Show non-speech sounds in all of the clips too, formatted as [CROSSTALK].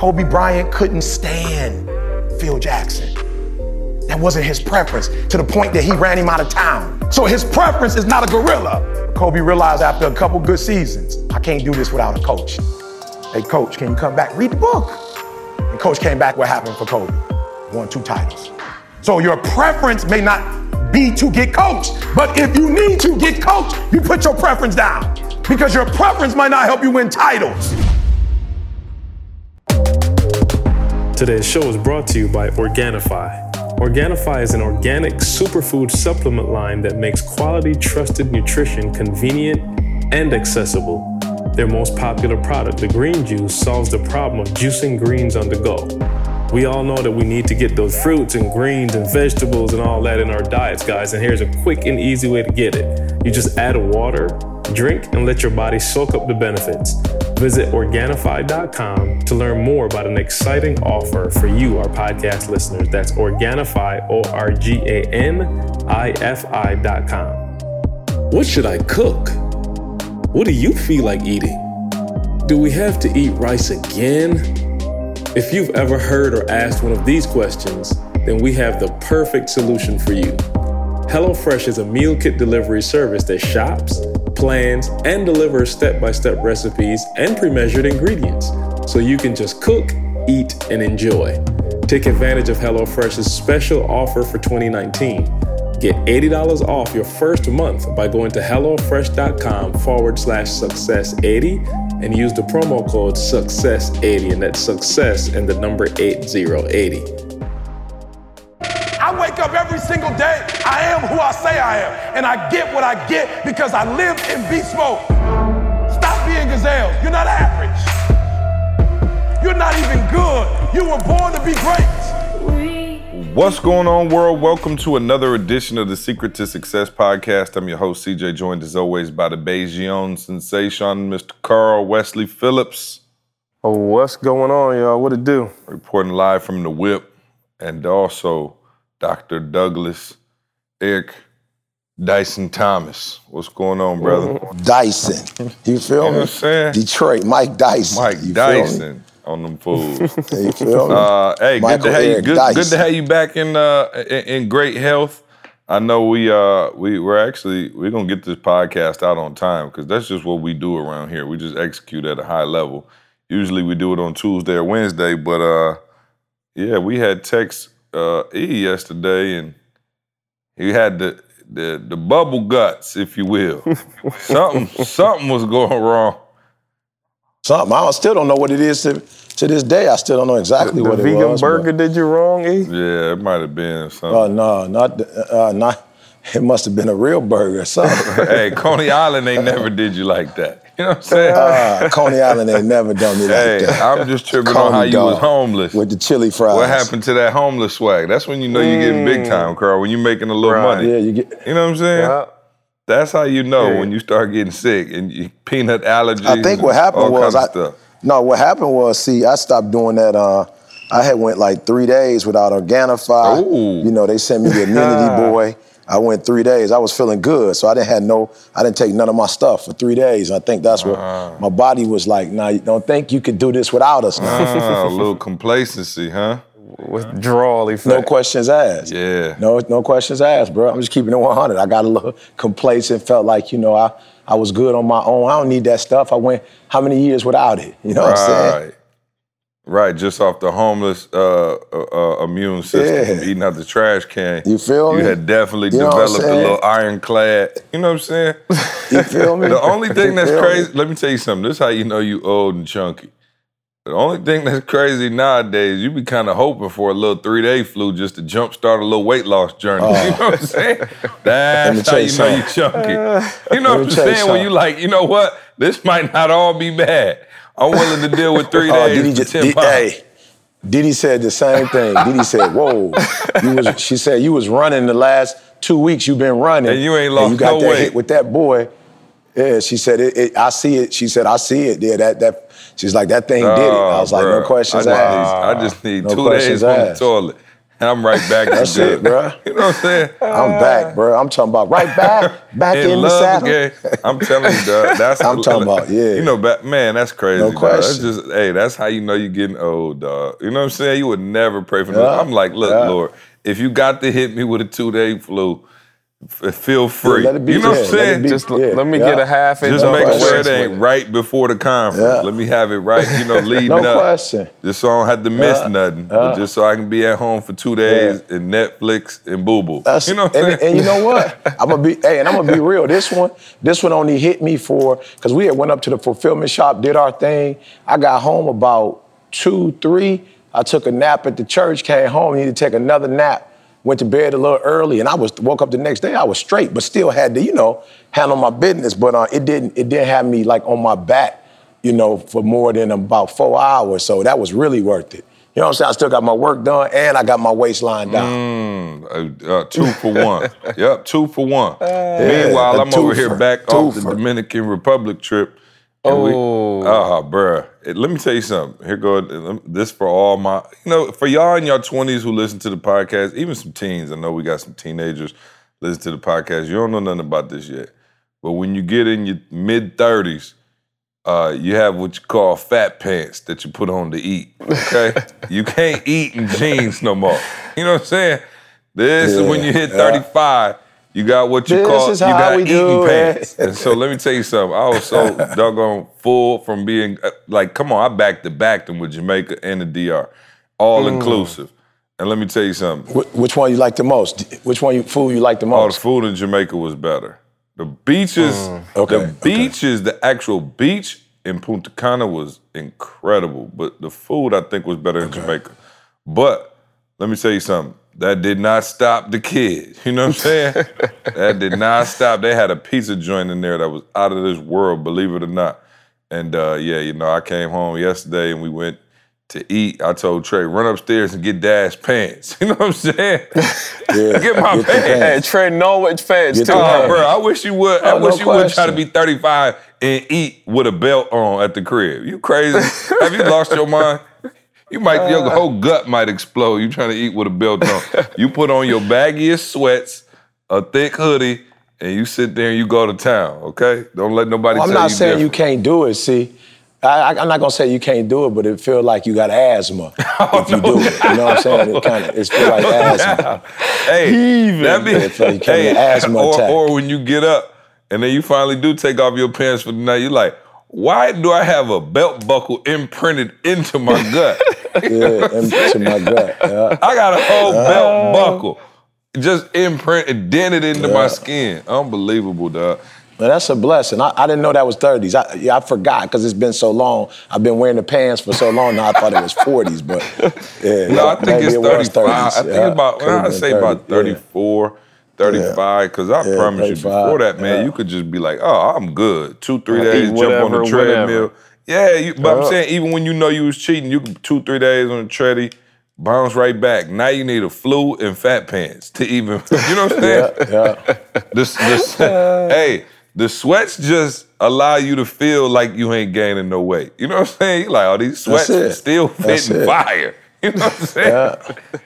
Kobe Bryant couldn't stand Phil Jackson. That wasn't his preference to the point that he ran him out of town. So his preference is not a gorilla. Kobe realized after a couple good seasons, I can't do this without a coach. Hey, coach, can you come back? Read the book. And coach came back. What happened for Kobe? Won two titles. So your preference may not be to get coached, but if you need to get coached, you put your preference down because your preference might not help you win titles. Today's show is brought to you by Organifi. Organifi is an organic superfood supplement line that makes quality, trusted nutrition convenient and accessible. Their most popular product, the green juice, solves the problem of juicing greens on the go. We all know that we need to get those fruits and greens and vegetables and all that in our diets, guys, and here's a quick and easy way to get it. You just add water, drink, and let your body soak up the benefits. Visit Organifi.com to learn more about an exciting offer for you, our podcast listeners. That's Organifi, O R G A N I F I.com. What should I cook? What do you feel like eating? Do we have to eat rice again? If you've ever heard or asked one of these questions, then we have the perfect solution for you. HelloFresh is a meal kit delivery service that shops plans, and delivers step by step recipes and pre measured ingredients so you can just cook, eat, and enjoy. Take advantage of HelloFresh's special offer for 2019. Get $80 off your first month by going to HelloFresh.com forward slash success 80 and use the promo code success80, and that's success and the number 8080 I wake up every single day. I am who I say I am. And I get what I get because I live in beast mode. Stop being gazelles. You're not average. You're not even good. You were born to be great. What's going on, world? Welcome to another edition of the Secret to Success podcast. I'm your host, CJ, joined as always by the Beijing sensation, Mr. Carl Wesley Phillips. Oh, what's going on, y'all? What it do? Reporting live from the whip and also Dr. Douglas Eric Dyson Thomas. What's going on, brother? Dyson. You feel you know me? What I'm saying? Detroit, Mike Dyson. Mike you Dyson on them fools. [LAUGHS] feel? Uh, hey, Michael good to have Eric you. Good, good to have you back in, uh, in in great health. I know we uh we we're actually we're gonna get this podcast out on time because that's just what we do around here. We just execute at a high level. Usually we do it on Tuesday or Wednesday, but uh yeah, we had text uh, E yesterday, and he had the the the bubble guts, if you will. [LAUGHS] something something was going wrong. Something. I still don't know what it is to, to this day. I still don't know exactly the what it vegan was. burger did you wrong, E? Yeah, it might have been something. Oh no, not uh, not. [LAUGHS] It must have been a real burger or something. [LAUGHS] hey, Coney Island ain't never did you like that. You know what I'm saying? Uh, Coney Island ain't never done me like hey, that. I'm just tripping on how you was homeless. with the chili fries. What happened to that homeless swag? That's when you know you're getting big time, Carl. When you're making a little Right. money. Yeah, you get. You know what I'm saying? Yeah. That's how you know Yeah. when you start getting sick and you, peanut allergies. I think what happened was I, no. What happened was, see, I stopped doing that. Uh, I had went like three days without Organifi. Ooh. You know, they sent me the immunity [LAUGHS] boy. I went three days. I was feeling good, so I didn't have no. I didn't take none of my stuff for three days. I think that's what my body was like. Now, you don't think you could do this without us? Now. Ah, a little [LAUGHS] complacency, huh? Withdrawal effect. No questions asked. Yeah. No, no questions asked, bro. I'm just keeping it 100. I got a little complacent. Felt like you know I I was good on my own. I don't need that stuff. I went how many years without it? You know what I'm saying? Right. Right, just off the homeless uh, uh, uh, immune system, Yeah. eating out the trash can. You feel You me? had definitely You developed a little ironclad. You know what I'm saying? You feel me? [LAUGHS] the only thing that's You feel me? crazy, let me tell you something. This is how you know you old and chunky. The only thing that's crazy nowadays, you be kind of hoping for a little three day flu just to jumpstart a little weight loss journey. [LAUGHS] You know what I'm saying? Oh. That's how you know you're chunky. Uh, you know what I'm saying? When you like, you know what? This might not all be bad. I'm willing to deal with three [LAUGHS] Oh, days for just, 10 Didi, pounds. hey, Didi said the same thing. Didi said, "Whoa," you was, she said you was running the last two weeks. You've been running, And you ain't lost you got no that weight. hit with that boy. Yeah, she said it, it, I see it. She said I see it. Yeah, that that. She's like that thing did it. I oh, was like, Oh, no questions I asked. Need, I just need No two days on the toilet. and I'm right back. That's it, bro. [LAUGHS] You know what I'm saying? I'm back, bro. I'm talking about right back, [LAUGHS] back in, the love saddle. I'm telling you, dog. That's [LAUGHS] I'm talking about, yeah. You know, man, that's crazy. No dog. That's just, hey, that's how you know you're getting old, dog. You know what I'm saying? You would never pray for no. I'm like, look, Yeah. Lord, if you got to hit me with a two day flu, feel free. let it be, you know what I'm yeah, saying? be. Just Yeah, let me yeah. get a half inch. Just make question. sure it ain't right before the conference. Yeah. Let me have it right, you know, [LAUGHS] leading No up. question. Just so I don't have to miss Yeah. nothing. But just so I can be at home for two days and Netflix and boo boo. You know what I'm and, saying? and you know what? [LAUGHS] I'm gonna be hey, and I'm gonna be real. This one, this one only hit me for because we had went up to the fulfillment shop, did our thing. I got home about two, three. I took a nap at the church, came home, needed to take another nap. Went to bed a little early, and I was woke up the next day. I was straight, but still had to, you know, handle my business. But uh, it didn't, it didn't have me like on my back, you know, for more than about four hours. So that was really worth it. You know what I'm saying? I still got my work done, and I got my waistline down. Uh, uh, two for one. [LAUGHS] yep, two for one. Meanwhile, I'm over here twofer. back off the Dominican Republic trip. and we- Oh. Ah, bruh. Let me tell you something. Here go this for all my, you know, for y'all in your 20s who listen to the podcast, even some teens. I know we got some teenagers listen to the podcast. You don't know nothing about this yet. But when you get in your mid 30s, uh, you have what you call fat pants that you put on to eat. Okay, [LAUGHS] you can't eat in jeans no more. You know what I'm saying? This is when you hit 35. You got what you This call you got eating pants. And so let me tell you something. I was so [LAUGHS] doggone full from being uh, like, come on, I back to back them with Jamaica and the DR, all Mm. inclusive. And let me tell you something. Wh- Which one you like the most? Which one you food you like the most? Oh, the food in Jamaica was better. The beaches, Okay, the okay. beaches, the actual beach in Punta Cana was incredible. But the food, I think, was better in Jamaica. But let me tell you something. That did not stop the kids. You know what I'm saying? [LAUGHS] that did not stop. They had a pizza joint in there that was out of this world, believe it or not. And uh, yeah, you know, I came home yesterday and we went to eat. I told Trey, run upstairs and get Dad's pants. [LAUGHS] You know what I'm saying? Yeah, [LAUGHS] Get my the pants. Hey, Trey Norwich fans Get too. the Oh, bro, I wish you would. I no wish you would try to be 35 and eat with a belt on at the crib. You crazy? Have you lost your mind? You might, your Uh. whole gut might explode. You trying to eat with a belt on. You put on your baggiest sweats, a thick hoodie, and you sit there and you go to town. Okay? Don't let nobody Well, I'm not you saying you can't do it. See, I, I'm not gonna say you can't do it, but it feel like you got asthma [LAUGHS] Oh, if you do it. You know what I'm saying? It kind of it feel like [LAUGHS] asthma. Hey, that be, it like hey, asthma or, attack. or when you get up and then you finally do take off your pants for the night, you're like, why do I have a belt buckle imprinted into my gut? Yeah, into my gut. Yeah. I got a whole Uh. belt buckle just imprinted, dented into my skin. Unbelievable, dog. Man, that's a blessing. I, I didn't know that was 30s. I, yeah, I forgot because it's been so long. I've been wearing the pants for so long now. I thought it was 40s, but [LAUGHS] yeah. No, I think maybe it's it was 35. I think Yeah, about, could've I'd been say about 30, yeah. 34, 35, because I Yeah, promise you, before that, man, yeah. you could just be like, oh, I'm good. Two, three Yeah, days, eat jump on the treadmill. whatever. Yeah, you, but I'm saying, even when you know you was cheating, you could two, three days on the treadie, bounce right back. Now you need a flu and fat pants to even, [LAUGHS] you know what I'm saying? Yeah. The, the, [LAUGHS] hey, the sweats just allow you to feel like you ain't gaining no weight. You know what I'm saying? You like, oh, these sweats it. still That's fitting fire. [LAUGHS] You know what I'm saying?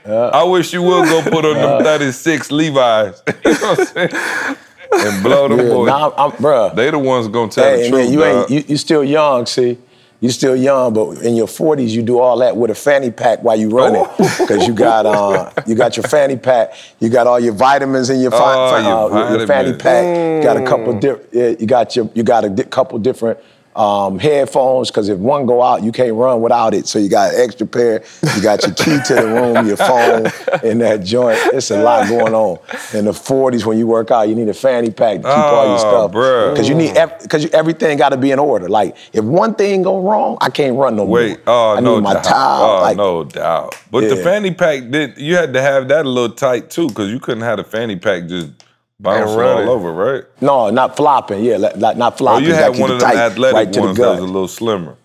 Yeah. I wish you would go put on them 36 Levi's. you know what I'm saying? And blow them Yeah, boys. I'm, I'm bruh. they the ones gonna tell Hey, the truth. then you dog. ain't you, you still young, see. You still young, but in your 40s, you do all that with a fanny pack while you running, Oh. [LAUGHS] because you got uh, you got your fanny pack, you got all your vitamins in your, fi- Oh, your uh, your fanny pack. You got a couple different. Yeah, you got your you got a di- couple different um, headphones, because if one go out, you can't run without it. So you got an extra pair. You got your key to the room, your phone in that joint. It's a lot going on. In the 40s, when you work out, you need a fanny pack to keep all your Oh, stuff. Because you need because everything got to be in order. Like if one thing go wrong, I can't run no Wait, more. oh I no need my doubt. towel. Oh like, no doubt. But the fanny pack did you had to have that a little tight too, because you couldn't have the fanny pack just bouncing running. all over, right? No, not flopping. Yeah, like, like not Oh, you had keep one of them tight, athletic right ones that was a little slimmer.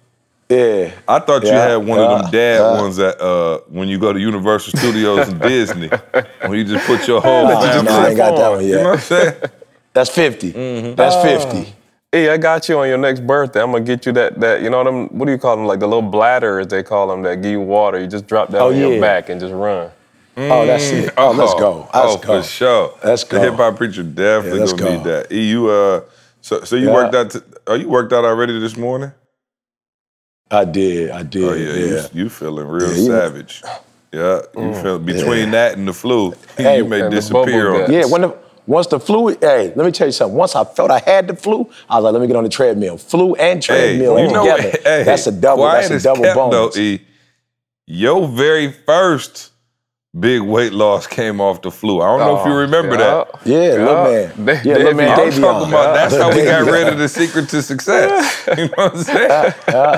yeah. I thought you had one of them dad yeah. ones that uh, when you go to Universal Studios and Disney, [LAUGHS] when you just put your whole Nah, family. no, I ain't got that one You know what I'm saying? [LAUGHS] That's 50. Mm-hmm. That's Ah. 50. Hey, I got you on your next birthday. I'm gonna get you that that you know them. What do you call them? Like the little bladders they call them that give you water. You just drop that Oh, on your back and just run. Oh, that's it. Oh, let's go. Let's oh, go. for sure. Let's go. The hip hop preacher definitely Yeah, gonna go. need that. E, you uh, so so you Yeah. worked out? T- oh, you worked out already this morning? I did. I did. Oh yeah, yeah. You, you feeling real Yeah, savage. Yeah, you feel between that and the flu, [LAUGHS] Hey, you may disappear on. Yeah, when the once the flu, hey, let me tell you something. Once I felt I had the flu, I was like, let me get on the treadmill. Flu and Hey, treadmill you together. what? [LAUGHS] Hey, that's a double. That's a double kept, bonus. Though, e, your very first big weight loss came off the flu. I don't know if you Oh, remember yeah. that. yeah, little Yeah. man. Da- yeah, little man. I'm Davion. talking about that's how we got rid of the secret to success. [LAUGHS] You know what I'm saying?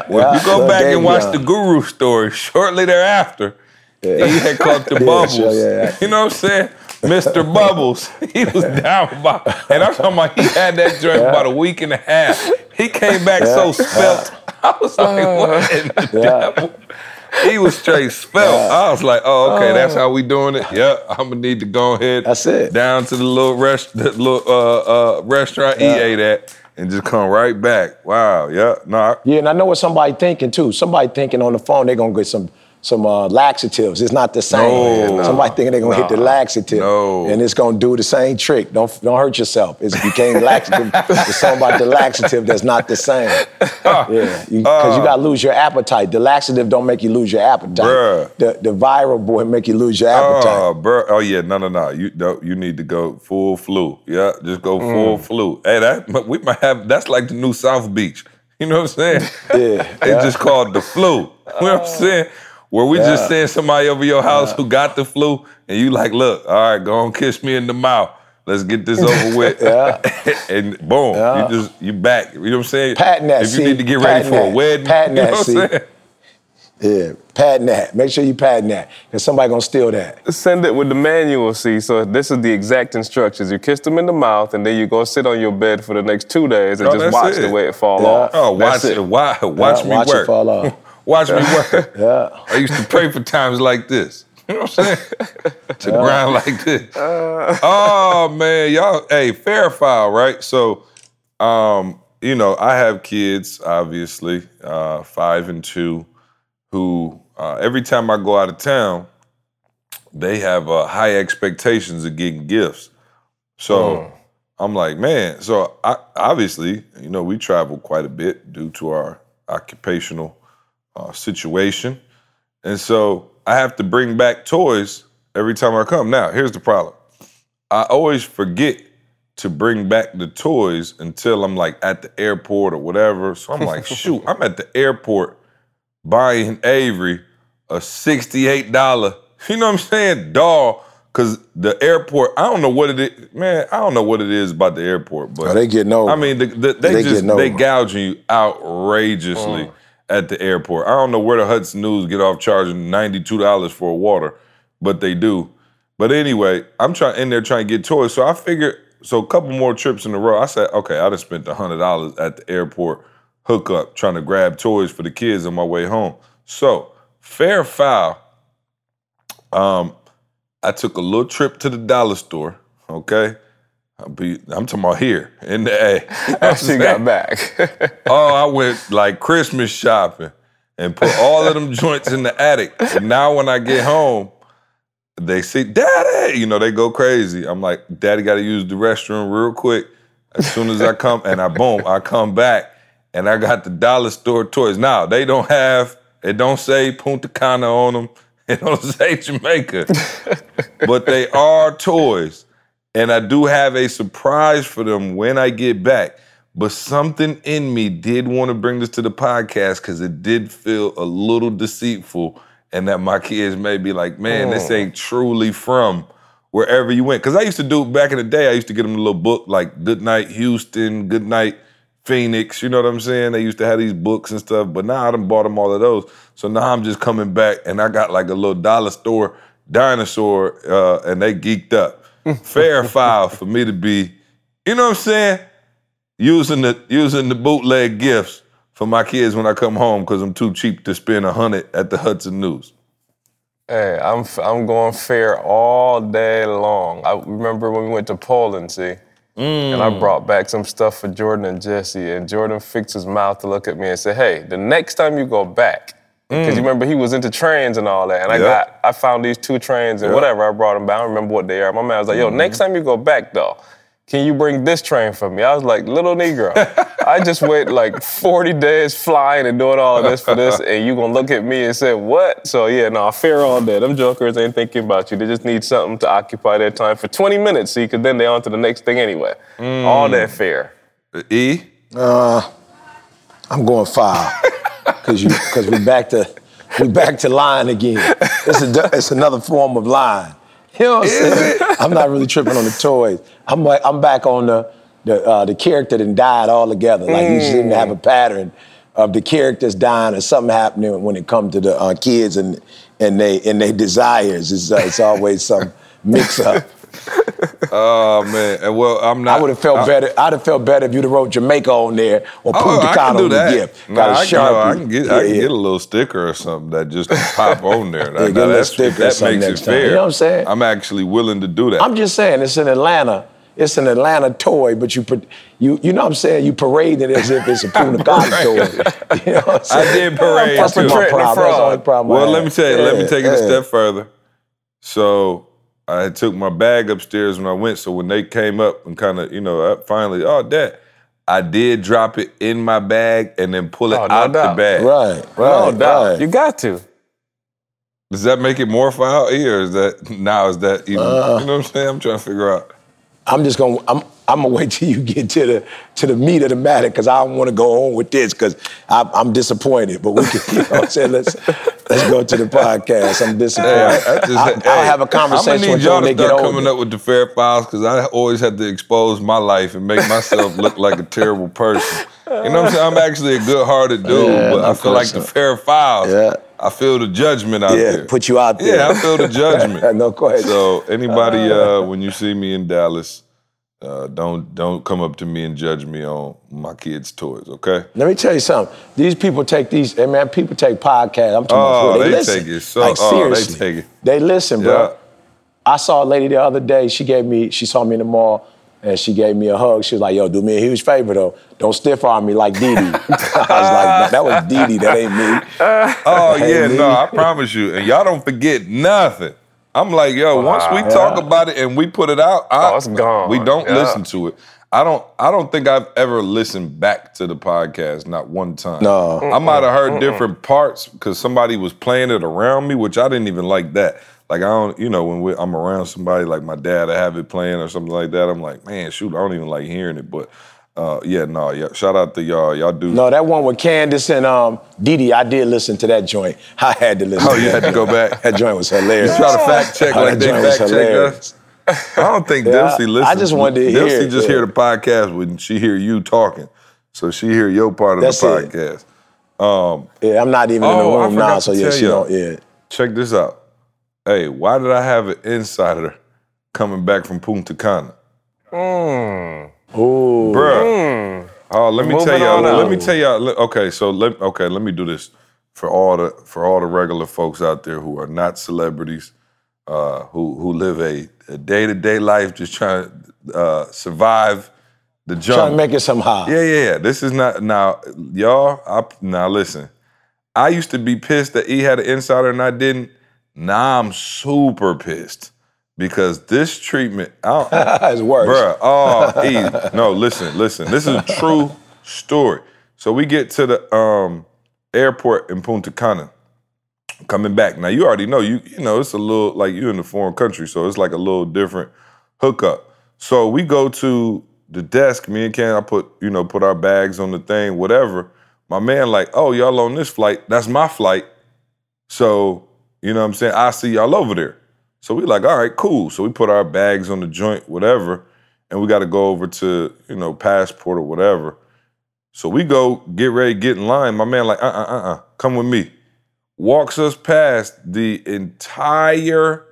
well, if you yeah, go back and watch the Guru story, shortly thereafter, he had caught the [LAUGHS] Yeah, bubbles. sure, yeah. You know what I'm saying? Mr. [LAUGHS] Bubbles, he was down about, and I'm talking about he had that drink for about a week and a half. He came back so spelt. I was like, what in the devil? He was straight spelt. I was like, oh, okay, that's how we doing it. Yeah, I'm gonna need to go ahead. That's it. Down to the little rest, the little uh, uh, restaurant he ate at, and just come right back. Wow. Yeah. No. I- Yeah, and I know what somebody thinking too. Somebody thinking on the phone they're gonna get some some uh, laxatives. It's not the same. No. somebody thinking they're gonna hit the laxative, No. and it's gonna do the same trick. Don't don't hurt yourself. It's became laxative. It's something about the laxative that's not the same. [LAUGHS] Yeah, because you, gotta lose your appetite. The laxative don't make you lose your appetite. Bruh. The the viral boy make you lose your appetite. Oh, bro. Oh, yeah. No, no, no. You no, you need to go full flu. Yeah, just go full Mm. flu. Hey, that we might have. That's like the new South Beach. You know what I'm saying? Yeah, [LAUGHS] It's yeah. just called the flu. You know what I'm saying? Where we just Yeah. send somebody over your house who got the flu, and you like, look, all right, go on, kiss me in the mouth. Let's get this over [LAUGHS] with. [LAUGHS] and boom, Yeah. you just you back. You know what I'm saying? Patting that, If you see? need to get ready Patting for a that. wedding, Patting [LAUGHS] you know that, what see? saying? Yeah, patent that. Make sure you patent that, because somebody gonna steal that. Send it with the manual, see. So this is the exact instructions. You kiss them in the mouth, and then you go sit on your bed for the next two days and Oh, just watch it. the way it fall Yeah. off. Oh, watch That's it. Watch, watch Yeah, me watch it work. fall off. Watch me work. [LAUGHS] Yeah. I used to pray for times like this. [LAUGHS] You know what I'm saying? to grind like this. [LAUGHS] oh man, y'all. Hey, fair file, right? So, um, you know, I have kids, obviously, uh, five and two, who uh, every time I go out of town, they have uh, high expectations of getting gifts. So I'm like, man. So I, obviously, you know, we travel quite a bit due to our occupational uh, situation, and so I have to bring back toys every time I come. Now, here's the problem: I always forget to bring back the toys until I'm like at the airport or whatever. So I'm like, [LAUGHS] shoot, I'm at the airport buying Avery a $68, you know what I'm saying, doll. Cause the airport, I don't know what it is, man. I don't know what it is about the airport, but Oh, they get no. I mean, the, the, they, They just getting they over. gouging you outrageously at the airport. I don't know where the Hudson News get off charging ninety two dollars for a water, but they do. But anyway, I'm trying in there trying to get toys. So I figured, so a couple more trips in a row. I said, okay, I just spent hundred dollars at the airport hookup trying to grab toys for the kids on my way home. So fair foul. Um, I took a little trip to the dollar store. Okay. Be, I'm talking about here in the A. After [LAUGHS] you oh, got back. [LAUGHS] oh, I went like Christmas shopping and put all of them joints in the attic. And now when I get home, they see, Daddy, you know, they go crazy. I'm like, Daddy got to use the restroom real quick. As soon as I come, and I boom, I come back and I got the dollar store toys. Now, they don't have, it don't say Punta Cana on them. [LAUGHS] It don't say Jamaica. but they are toys. And I do have a surprise for them when I get back. But something in me did want to bring this to the podcast because it did feel a little deceitful. And that my kids may be like, man, this ain't truly from wherever you went. Because I used to do back in the day, I used to get them a little book like Good Night Houston, Good Night Phoenix. You know what I'm saying? They used to have these books and stuff. But now I done bought them all of those. So now I'm just coming back and I got like a little dollar store dinosaur uh, and they geeked up. Fair foul for me to be, you know what I'm saying? Using the using the bootleg gifts for my kids when I come home because I'm too cheap to spend a hundred at the Hudson News. Hey, I'm I'm going fair all day long. I remember when we went to Poland, see, and I mm. brought back some stuff for Jordan and Jesse, and Jordan fixed his mouth to look at me and say, "Hey, the next time you go back, Because you mm. remember he was into trains and all that. And I got I found these two trains and Yeah. whatever. I brought them back. I don't remember what they are. My man was like, yo, mm-hmm. next time you go back though, can you bring this train for me? I was like, little Negro. I just went like [LAUGHS] 40 days flying and doing all of this for this, and you gonna look at me and say, what? So yeah, no, fear all day. Them jokers ain't thinking about you. They just need something to occupy their time for 20 minutes, see, because then they on to the next thing anyway. All mm. that fear. E? Uh, I'm going five. [LAUGHS] Cause you cause we back to we back to lying again. It's a, it's another form of lying. You know what I'm saying? [LAUGHS] I'm not really tripping on the toys. I'm like I'm back on the the uh, the character that died altogether. Like you seem to have a pattern of the characters dying or something happening when it comes to the uh, kids and and they and they desires. It's, uh, it's always some mix up. [LAUGHS] Oh man. And well, I'm not. I would have felt I- better. I'd have felt better if you'd have wrote Jamaica on there or Oh, Punta I Cana on the gift. Nah, Got a I, can, no, I can get, Yeah, I can yeah. get a little sticker or something that just [LAUGHS] pop on there. Yeah, get a little sticker that makes it next time. fair. You know what I'm saying? I'm actually willing to do that. I'm just saying, it's an Atlanta. It's an Atlanta toy, but you you you know what I'm saying. You parade it as if it's a [LAUGHS] Punta Cana toy. You know what I'm saying? did parade, That's too. my problem. That's the only problem. I Well, let me tell you. let me take it a step further. So I had took my bag upstairs when I went. So when they came up and kind of, you know, up finally, oh, dad, I did drop it in my bag and then pull it Oh, no out the bag. Right, No right, doubt. right. You got to. Does that make it more foul? Or is that [LAUGHS] now? Is that even? Uh. you know what I'm saying? I'm trying to figure out. I'm just gonna I'm I'm gonna wait till you get to the to the meat of the matter because I don't want to go on with this because I'm disappointed. But we can, [LAUGHS] you know what I'm saying? Let's let's go to the podcast. I'm disappointed. Hey, I just, I'll, hey, I'll have a I'm conversation gonna with need you y'all when to they get start older. coming up with the fair files because I always had to expose my life and make myself look like a terrible person. You know what I'm saying? I'm actually a good-hearted dude, Yeah, but I feel like the fair files. Yeah. I feel the judgment out yeah, there. put you out there. yeah, I feel the [LAUGHS] judgment. no question. So anybody, uh, when you see me in Dallas, uh, don't don't come up to me and judge me on my kids' toys. Okay? Let me tell you something. These people take these, hey man, people take podcasts. I'm talking Oh, they, they take it so- like, oh, they take it. They listen, Yeah. bro. I saw a lady the other day. She gave me, she saw me in the mall, and she gave me a hug. She was like, "Yo, do me a huge favor though. Don't stiff arm me like Dee Dee." [LAUGHS] I was like, "That was Dee Dee. That ain't me." [LAUGHS] Oh Hey, yeah, me. no, I promise you, and y'all don't forget nothing. I'm like, yo, once we talk about it and we put it out, I, Oh, it's gone. We don't Yeah. listen to it. I don't. I don't think I've ever listened back to the podcast. Not one time. No. I might have heard different parts because somebody was playing it around me, which I didn't even like that. Like I don't, you know, when we, I'm around somebody like my dad, I have it playing or something like that. I'm like, man, shoot, I don't even like hearing it. But uh, yeah, no, yeah. Shout out to y'all. Y'all do. No, that one with Candace and um, Dee Dee, I did listen to that joint. [LAUGHS] I had to listen. Oh, you had to go back. [LAUGHS] That joint was hilarious. You try to fact check Oh, like that they joint fact check us. I don't think Yeah, Dilsey I just wanted to hear Dilsey just yeah. hear the podcast when she hear you talking, so she hear your part of That's the podcast. Um, Yeah, I'm not even in the Oh, room now, so yeah, she don't. Yeah. check this out. Hey, why did I have an insider coming back from Punta Cana, Ooh. bruh? Oh, let me tell y'all. Let me tell y'all. Okay, so let okay, let me do this for all the for all the regular folks out there who are not celebrities, uh, who who live a day to day life, just trying to uh, survive the jungle. Trying to make it somehow. Yeah, yeah, yeah. This is not now, y'all. I, now listen. I used to be pissed that he had an insider and I didn't. Now I'm super pissed because this treatment, I don't, [LAUGHS] it's worse. bruh. Oh, easy. No, listen, listen. This is a true story. So we get to the um, airport in Punta Cana. Coming back now, you already know you. You know it's a little like you're in a foreign country, so it's like a little different hookup. So we go to the desk. Me and Ken, I put you know put our bags on the thing, whatever. My man like, oh y'all on this flight? That's my flight. So you know what I'm saying? I see y'all over there. So we like, all right, cool. So we put our bags on the joint, whatever, and we got to go over to you know passport or whatever. So we go get ready, get in line. My man like, uh uh uh uh, come with me. Walks us past the entire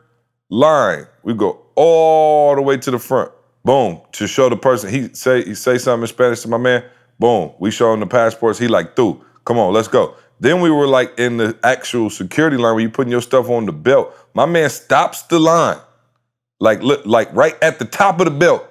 line. We go all the way to the front. Boom. To show the person. He say he say something in Spanish to my man. Boom. We show him the passports. He like, through. Come on, let's go. Then we were like in the actual security line where you putting your stuff on the belt. My man stops the line. Like look, like right at the top of the belt.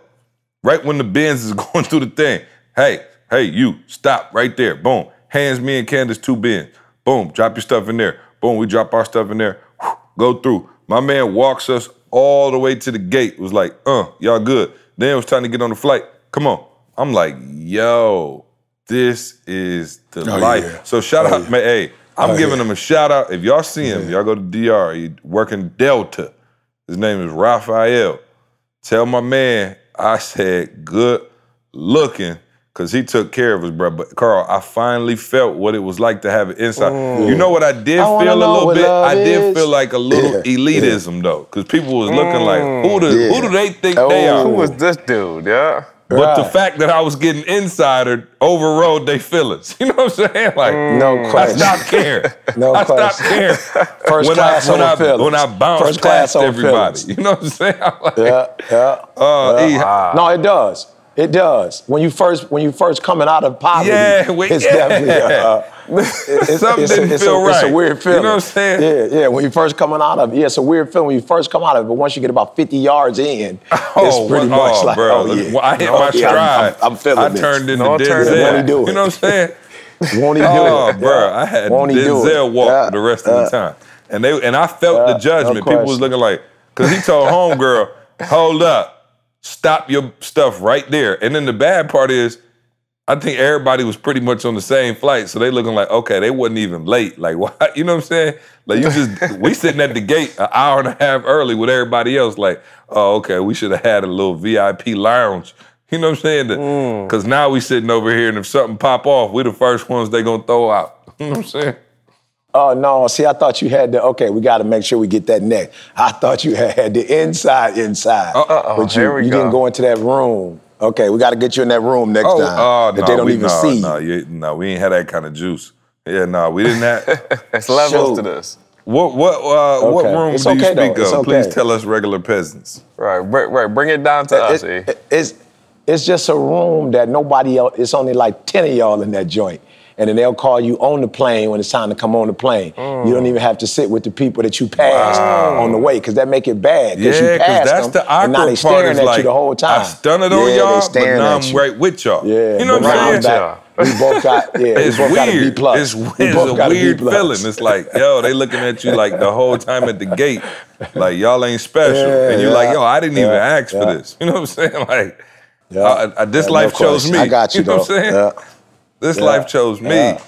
Right when the bins is [LAUGHS] going through the thing. Hey, hey, you, stop right there. Boom. Hands me and Candace two bins. Boom, drop your stuff in there. Boom, we drop our stuff in there. Whew, Go through. My man walks us all the way to the gate. Was like, uh, y'all good. Then it was time to get on the flight. Come on. I'm like, yo, this is the Oh, life. yeah. So shout Oh, out, yeah. man. Hey, I'm Oh, giving yeah. him a shout out. If y'all see him, y'all go to DR. He working Delta. His name is Raphael. Tell my man I said good looking because he took care of us, bro. But Carl, I finally felt what it was like to have it inside. Mm. You know what I did I feel a little bit? love I did is. feel like a little Yeah, elitism though, because people was looking like, who do Yeah. who mm. do they think they Oh. are? Who was this dude? Yeah. But the fact that I was getting insider overrode they feelings. [LAUGHS] You know what I'm saying? Like, No question. I stopped caring. [LAUGHS] No I stopped question. caring. [LAUGHS] First when class I, when I, feelings. When I bounced First class past over everybody. feelings. You know what I'm saying? I'm like, Yeah, yeah. uh, E, No, it does. It does. When you first when you first coming out of poverty, Yeah, we- it's yeah. definitely uh, [LAUGHS] it's, Something it's, a, didn't it's, feel a, it's a right. weird You know what I'm saying? Yeah, yeah. When you first coming out of, yeah, it's a weird feeling when you first come out of it. But once you get about 50 yards in, [LAUGHS] Oh, it's pretty well, much oh, like, bro. oh yeah. Well, I hit Oh, my yeah, stride. I'm, I'm, I'm feeling I this. turned into No, turn it Denzel. up. Won't he do it? You know what I'm saying? [LAUGHS] Won't he do Oh, it? bro, Yeah. I had Won't do it? Denzel walk Yeah, the rest of yeah. the time, and they and I felt the judgment. People was looking like, because he told homegirl, "Hold up, stop your stuff right there." And then the bad part is, I think everybody was pretty much on the same flight, so they looking like, okay, they wasn't even late. Like, [LAUGHS] what? You know what I'm saying? Like, you just [LAUGHS] we sitting at the gate an hour and a half early with everybody else. Like, oh, okay, we should have had a little VIP lounge. You know what I'm saying? Mm. Because now we sitting over here, and if something pop off, we the first ones they gonna throw out. [LAUGHS] You know what I'm saying? Oh no! See, I thought you had the okay. We got to make sure we get that neck. I thought you had the inside inside, Uh-oh, but you, here we you go. didn't go into that room. Okay, we got to get you in that room next Oh, time oh, that no, they don't we, even no, see. No, you, no, we ain't had that kind of juice. Yeah, no, we didn't have. [LAUGHS] It's levels to Shoot. this. what what uh, what room It's do you okay, though. speak It's of? Please tell us, regular peasants. Right, right, right. Bring it down to us, E. It- it- it's it's just a room that nobody else. It's only like ten of y'all in that joint, and then they'll call you on the plane when it's time to come on the plane. You Mm. don't even have to sit with the people that you passed on the way because that make it bad. Yeah, you because passed that's them, the and now awkward they part. staring Is at like you the whole time. I stunted on Yeah, y'all, but now I'm right with y'all. Yeah, you know what I'm saying? We both got yeah. It's we both got a B weird. plus. It's, We it's both a weird feeling. It's like, yo, they looking at you like the whole time at the gate, like y'all ain't special, Yeah, and you're like, yo, I didn't even yeah, ask for this. You know what I'm saying? Like, Yeah. this Yeah, no life chose me. I got [LAUGHS] you, You know what I'm though. saying? Yeah. This Yeah. life chose me. Yeah.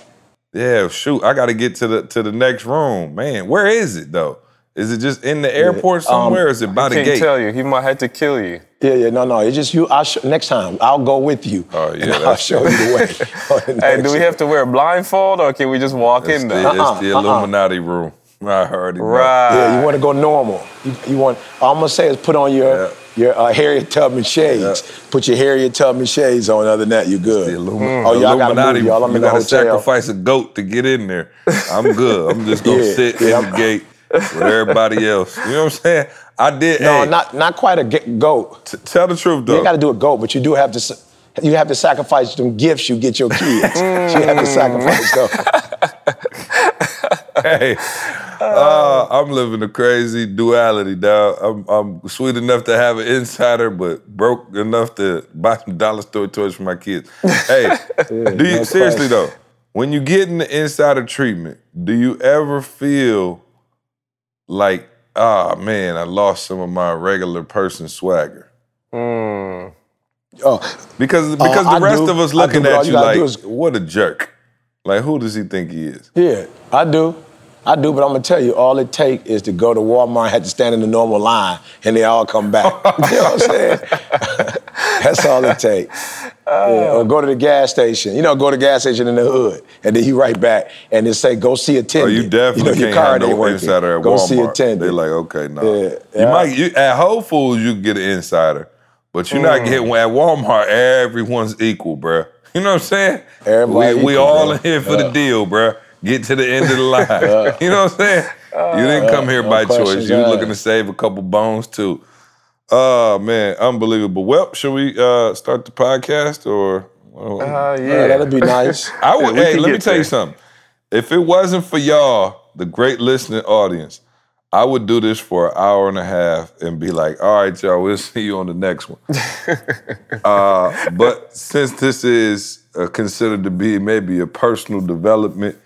Yeah, shoot, I got to get to the to the next room, man. Where is it though? Is it just in the airport um, somewhere? or is it by the gate? I Can't tell you. He might have to kill you. Yeah, yeah, no, no. It's just you. I'll show, next time I'll go with you. Oh, yeah, and I'll show you the way. the [LAUGHS] Hey, do we have to wear a blindfold or can we just walk It's in the, there? Uh-uh, it's the uh-uh. uh-uh. Illuminati room. [LAUGHS] I heard it. Right. Yeah, you want to go normal. You, you want. All I'm gonna say is put on your Yeah. Your uh, Harriet Tubman shades. Put your Harriet Tubman shades on. Other than that, you're good. Illumi- Oh, y'all gotta move, y'all. I'm you in the gotta hotel. sacrifice a goat to get in there. I'm good. I'm just gonna Yeah, sit yeah. in the gate with everybody else. You know what I'm saying? I did. No, hey, not not quite a goat. t- tell the truth You though. ain't got to do a goat, but you do have to. You have to sacrifice some gifts you get your kids. [LAUGHS] you have to sacrifice those. hey, [LAUGHS] uh, I'm living a crazy duality, dog. I'm, I'm sweet enough to have an insider, but broke enough to buy some dollar store toys for my kids. Hey, [LAUGHS] do you no seriously though? When you get in the insider treatment, do you ever feel like, ah man, I lost some of my regular person swagger? Mm. Oh, Because because Uh, the I rest do. of us looking at you you like, is- what a jerk. Like, who does he think he is? Yeah, I do. I do, but I'm gonna tell you, all it takes is to go to Walmart, have to stand in the normal line, and they all come back. [LAUGHS] you know what I'm saying? [LAUGHS] That's all it takes. Yeah, or go to the gas station. You know, go to the gas station in the hood, and then you right back, and they say, "Go see Oh, attendant." you definitely know, your can't card have no working. insider at Go Walmart. see attendant. They're like, okay, no. Yeah, You yeah. might you, at Whole Foods you can get an insider, but you're Mm. not getting at Walmart. Everyone's equal, bruh. You know what I'm saying? Everybody we, we all bro. in here for the deal, bruh. Get to the end of the [LAUGHS] line. you know what I'm saying? you didn't come here no by choice. You asked. looking to save a couple bones too. Oh man, unbelievable. Well, should we uh, start the podcast or? Uh, Yeah, yeah. that'd be nice. [LAUGHS] I would. hey, let me get tell you something. If it wasn't for y'all, the great listening audience, I would do this for an hour and a half and be like, "All right, y'all, we'll [LAUGHS] see you on the next one." uh, but since this is uh, considered to be maybe a personal development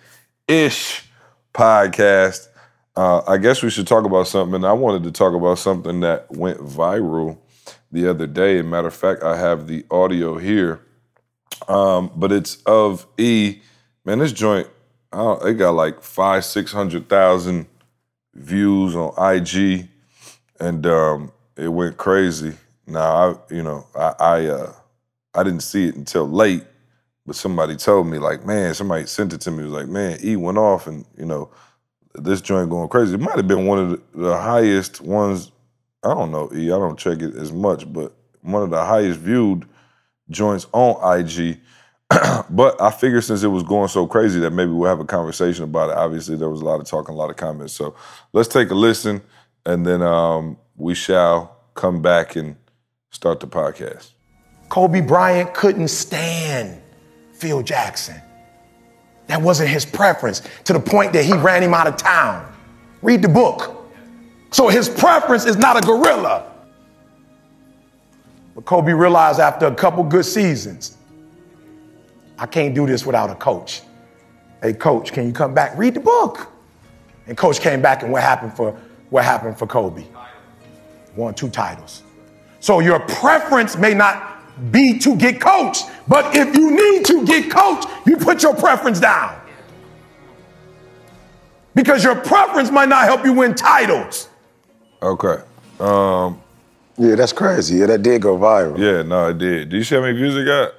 ish podcast. Uh, I guess we should talk about something. And I wanted to talk about something that went viral the other day. matter of fact, I have the audio here, um, but it's of E. Man, this joint, it got like five, six hundred thousand views on IG, and um, it went crazy. Now, I, you know, I, I, uh, I didn't see it until late, but somebody told me, like, man, somebody sent it to me. It was like, man, E went off, and you know, this joint going crazy. It might have been one of the, highest ones. I don't know, E. I don't check it as much, but one of the highest viewed joints on IG. [CLEARS THROAT] but I figured since it was going so crazy that maybe we'll have a conversation about it. Obviously, there was a lot of talking, a lot of comments. So let's take a listen, and then um, we shall come back and start the podcast. Kobe Bryant couldn't stand Phil Jackson. That wasn't his preference to the point that he ran him out of town. Read the book. So his preference is not a gorilla. But Kobe realized after a couple good seasons, I can't do this without a coach. Hey, coach, can you come back? Read the book. And coach came back, and what happened for what happened for Kobe? Won two titles. So your preference may not be to get coached, but if you need to get coached, you put your preference down. Because your preference might not help you win titles. Okay. Um, Yeah, that's crazy. Yeah, that did go viral. yeah, no, it did. Do you see how many views it got?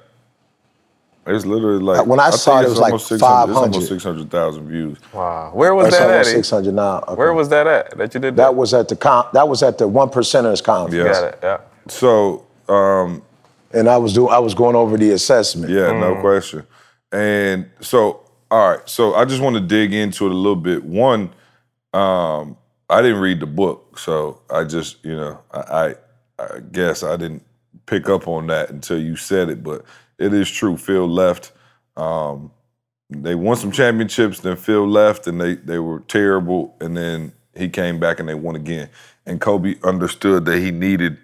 It's literally like When I think saw it, it was like almost 600 It's 500. almost six hundred thousand views. Wow. Where was It's that at? E? 600 now. Okay. Where was that at? That you did that? that? Was at the con- that was at the one percenters conference, Yeah. Got it. Yeah. So um, and I was doing I was going over the assessment. Yeah, no question. And so, all right. So I just want to dig into it a little bit. One, um, I didn't read the book, so I just, you know, I, I, I guess I didn't pick up on that until you said it. But it is true. Phil left. Um, they won some championships. Then Phil left, and they they were terrible. And then he came back, and they won again. And Kobe understood that he needed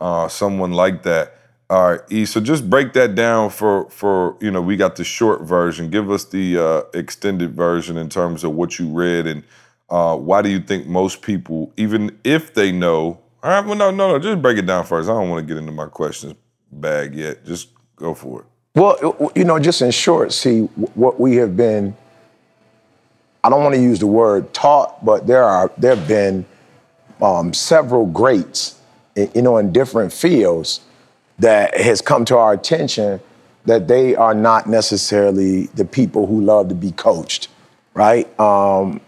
uh, someone like that. All right, E. So just break that down for for you know we got the short version. Give us the uh, extended version in terms of what you read and uh, why do you think most people, even if they know, all right, well no no no, just break it down first. I don't want to get into my questions bag yet. Just go for it. Well, you know, just in short, see what we have been. I don't want to use the word taught, but there are there have been um, several greats, you know, in different fields that has come to our attention that they are not necessarily the people who love to be coached, right? Um,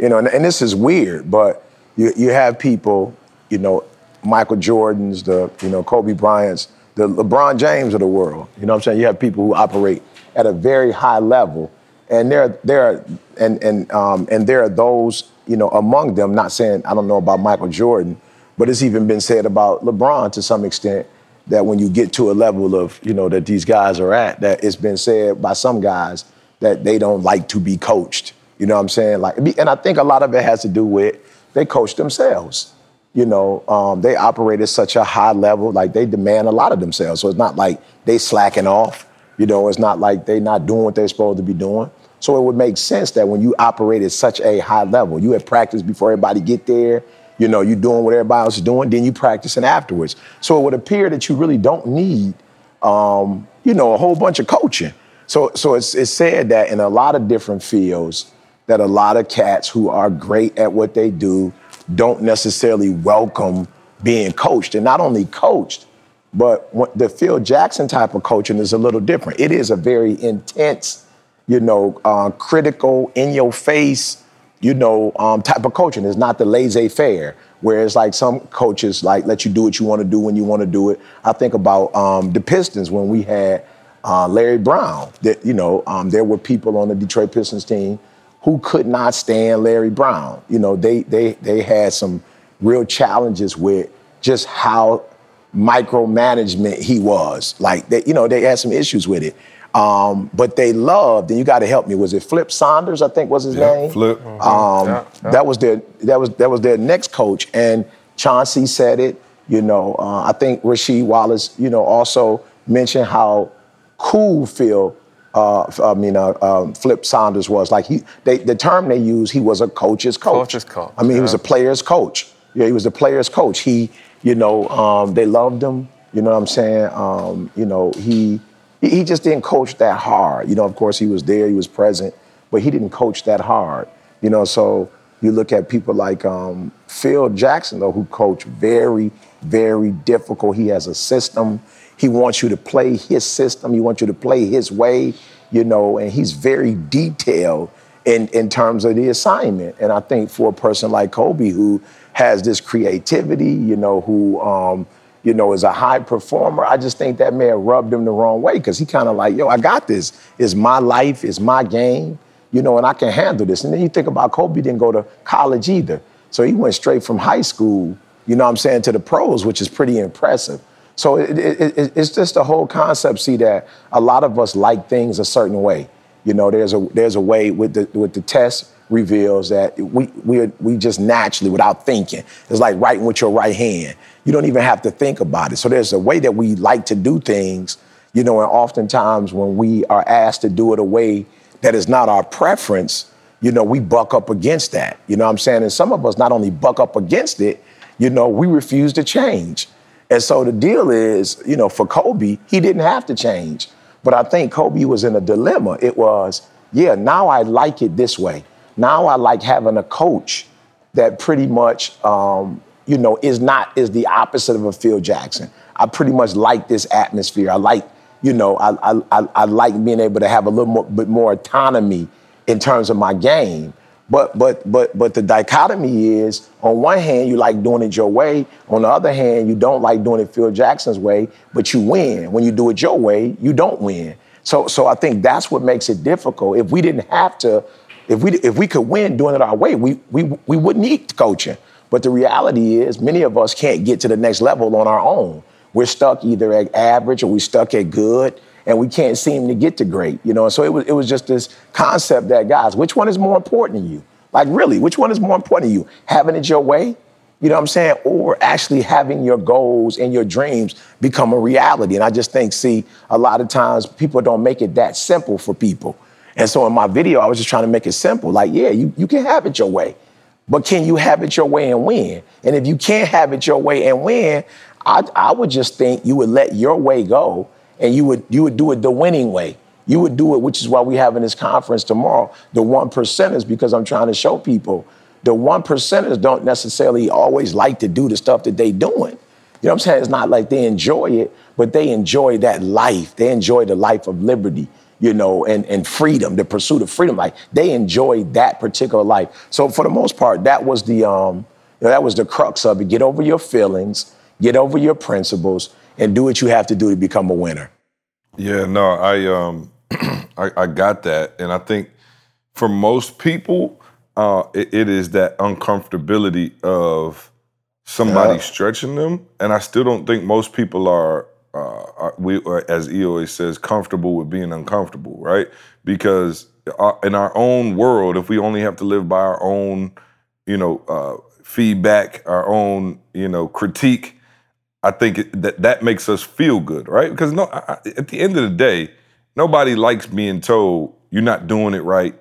you know, and, and this is weird, but you, you have people, you know, Michael Jordan's, the you know Kobe Bryant's, the LeBron James of the world. You know what I'm saying? You have people who operate at a very high level, and there there are, and and um, and there are those you know among them. Not saying I don't know about Michael Jordan, but it's even been said about LeBron to some extent that when you get to a level of you know that these guys are at, that it's been said by some guys that they don't like to be coached. You know what I'm saying? Like, and I think a lot of it has to do with they coach themselves. You know, um, they operate at such a high level, like they demand a lot of themselves. So it's not like they slacking off. You know, it's not like they not doing what they're supposed to be doing. So it would make sense that when you operate at such a high level, you have practiced before everybody get there. You know, you're doing what everybody else is doing, then you practicing afterwards. So it would appear that you really don't need, um, you know, a whole bunch of coaching. So, so it's, it's said that in a lot of different fields, that a lot of cats who are great at what they do don't necessarily welcome being coached, and not only coached, but the Phil Jackson type of coaching is a little different. It is a very intense, you know, uh, critical, in your face, you know, um, type of coaching. It's not the laissez-faire, whereas like some coaches like let you do what you want to do when you want to do it. I think about um, the Pistons when we had uh, Larry Brown. That you know, um, there were people on the Detroit Pistons team who could not stand Larry Brown. You know, they they they had some real challenges with just how micromanagement he was. Like they, you know, they had some issues with it. Um, but they loved, and you got to help me. Was it Flip Saunders? I think was his Yeah, name. Flip. Um, Yeah, yeah. That was their that was that was their next coach, and Chauncey said it. You know, uh, I think Rasheed Wallace, you know, also mentioned how cool Phil uh, I mean, uh, um, Flip Saunders was. Like he, they, the term they use, he was a coach's coach. Coach's coach, I mean, he was a player's coach. Yeah, he was a player's coach. He, you know, um, they loved him. You know what I'm saying? Um, you know, he, he he just didn't coach that hard. You know, of course, he was there, he was present, but he didn't coach that hard. You know, so you look at people like um, Phil Jackson, though, who coach very, very difficult. He has a system. He wants you to play his system. He wants you to play his way, you know, and he's very detailed in, in terms of the assignment. And I think for a person like Kobe who has this creativity, you know, who, um, you know, is a high performer, I just think that may have rubbed him the wrong way because he kind of like, yo, I got this. It's my life, it's my game, you know, and I can handle this. And then you think about Kobe didn't go to college either. So he went straight from high school, you know what I'm saying, to the pros, which is pretty impressive. So it, it, it, it's just the whole concept, see, that a lot of us like things a certain way. You know, there's a there's a way with the with the test reveals that we we we just naturally, without thinking, it's like writing with your right hand. You don't even have to think about it. So there's a way that we like to do things, you know, and oftentimes when we are asked to do it a way that is not our preference, you know, we buck up against that. You know what I'm saying? And some of us not only buck up against it, you know, we refuse to change. And so the deal is, you know, for Kobe, he didn't have to change. But I think Kobe was in a dilemma. It was, yeah, now I like it this way. Now I like having a coach that pretty much, um, you know, is not is the opposite of a Phil Jackson. I pretty much like this atmosphere. I like, you know, I I, I, like being able to have a little more, bit more autonomy in terms of my game. But but but but the dichotomy is on one hand you like doing it your way, on the other hand you don't like doing it Phil Jackson's way, but you win. When you do it your way, you don't win. So so I think that's what makes it difficult. If we didn't have to, if we if we could win doing it our way, we we we wouldn't need coaching. But the reality is many of us can't get to the next level on our own. We're stuck either at average or we're stuck at good and we can't seem to get to great, you know. So it was it was just this concept that guys, which one is more important to you? Like really, which one is more important to you? Having it your way, you know what I'm saying, or actually having your goals and your dreams become a reality. And I just think, see, a lot of times people don't make it that simple for people. And so in my video, I was just trying to make it simple. Like, yeah, you, you can have it your way, but can you have it your way and win? And if you can't have it your way and win, I, I would just think you would let your way go and you would you would do it the winning way. You would do it, which is why we having this conference tomorrow. The one percenters, because I'm trying to show people the one percenters don't necessarily always like to do the stuff that they doing. You know what I'm saying? It's not like they enjoy it, but they enjoy that life. They enjoy the life of liberty, you know, and, and freedom, the pursuit of freedom. Like they enjoyed that particular life. So for the most part, that was the um, you know, that was the crux of it. Get over your feelings, get over your principles, and do what you have to do to become a winner. Yeah, no, I um [CLEARS THROAT] I, I got that. And I think for most people, uh, it, it is that uncomfortability of somebody Yeah. stretching them. And I still don't think most people are, uh, we, as E always says, comfortable with being uncomfortable, right? Because uh, in our own world, if we only have to live by our own, you know, uh, feedback, our own, you know, critique, I think that that makes us feel good, right? Because no, I, at the end of the day, nobody likes being told you're not doing it right.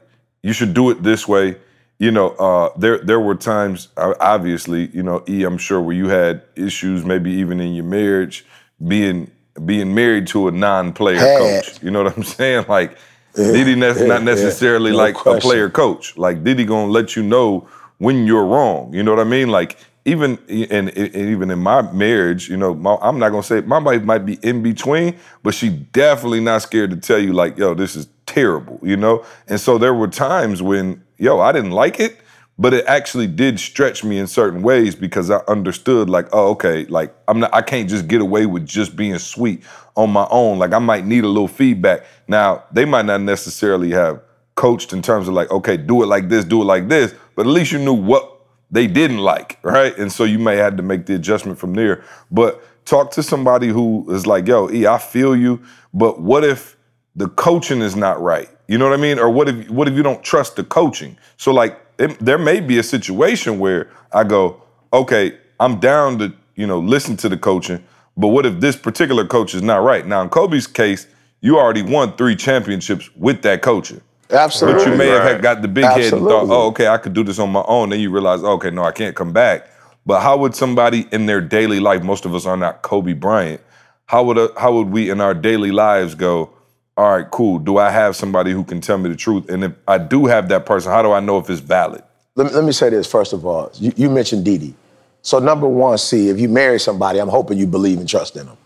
You should do it this way. You know, uh, there there were times, uh, obviously, you know, E, I'm sure where you had issues, maybe even in your marriage, being being married to a non-player Had. coach. You know what I'm [LAUGHS] saying? Like, did he ne- yeah, not yeah. necessarily No like a player coach? Like, did he gonna let you know when you're wrong? You know what I mean? Like, even and, and even in my marriage, you know, my, I'm not gonna say my wife might be in between, but she definitely not scared to tell you like, yo, this is terrible, you know. And so there were times when, yo, I didn't like it, but it actually did stretch me in certain ways because I understood like, oh, okay, like I'm not, I can't just get away with just being sweet on my own. Like I might need a little feedback. Now they might not necessarily have coached in terms of like, okay, do it like this, do it like this, but at least you knew what they didn't like, right? And so you may have to make the adjustment from there. But talk to somebody who is like, yo, E, I feel you, but what if the coaching is not right? You know what I mean? Or what if what if you don't trust the coaching? So like it, there may be a situation where I go, okay, I'm down to, you know, listen to the coaching, but what if this particular coach is not right? Now in Kobe's case, you already won three championships with that coaching. Absolutely. But you may have Right. had got the big head and thought, oh, okay, I could do this on my own. Then you realize, okay, no, I can't come back. But how would somebody in their daily life, most of us are not Kobe Bryant, how would a, how would we in our daily lives go, all right, cool, do I have somebody who can tell me the truth? And if I do have that person, how do I know if it's valid? Let me, let me say this first of all. You, you mentioned Didi. So number one, see, if you marry somebody, I'm hoping you believe and trust in them.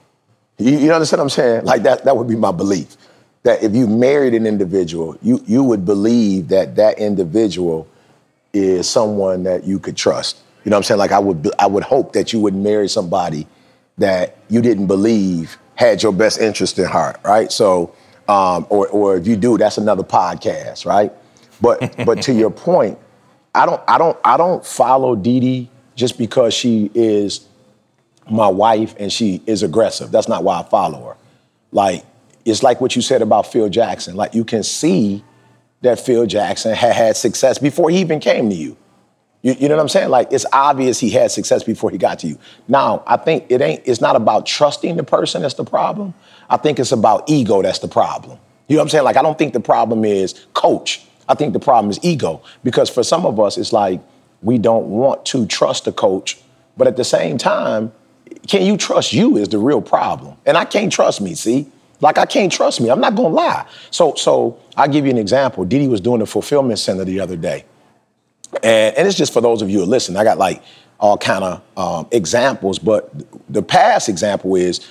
You, you understand what I'm saying? Like that, that would be my belief. That if you married an individual, you, you would believe that that individual is someone that you could trust. You know what I'm saying? Like I would, I would hope that you would marry somebody that you didn't believe had your best interest in heart, right? So, um, or, or if you do, that's another podcast, right? But, [LAUGHS] but to your point, I don't, I don't, I don't follow Dee Dee just because she is my wife and she is aggressive. That's not why I follow her. Like, it's like what you said about Phil Jackson. Like, you can see that Phil Jackson had had success before he even came to you. You, you know what I'm saying? Like, it's obvious he had success before he got to you. Now, I think it ain't, it's not about trusting the person that's the problem. I think it's about ego that's the problem. You know what I'm saying? Like, I don't think the problem is coach. I think the problem is ego. Because for some of us, it's like we don't want to trust the coach, but at the same time, can you trust you is the real problem. And I can't trust me, see? Like I can't trust me. I'm not gonna lie. So so I'll give you an example. Didi was doing the fulfillment center the other day. And, and it's just for those of you who listen. I got like all kind of um, examples, but the past example is,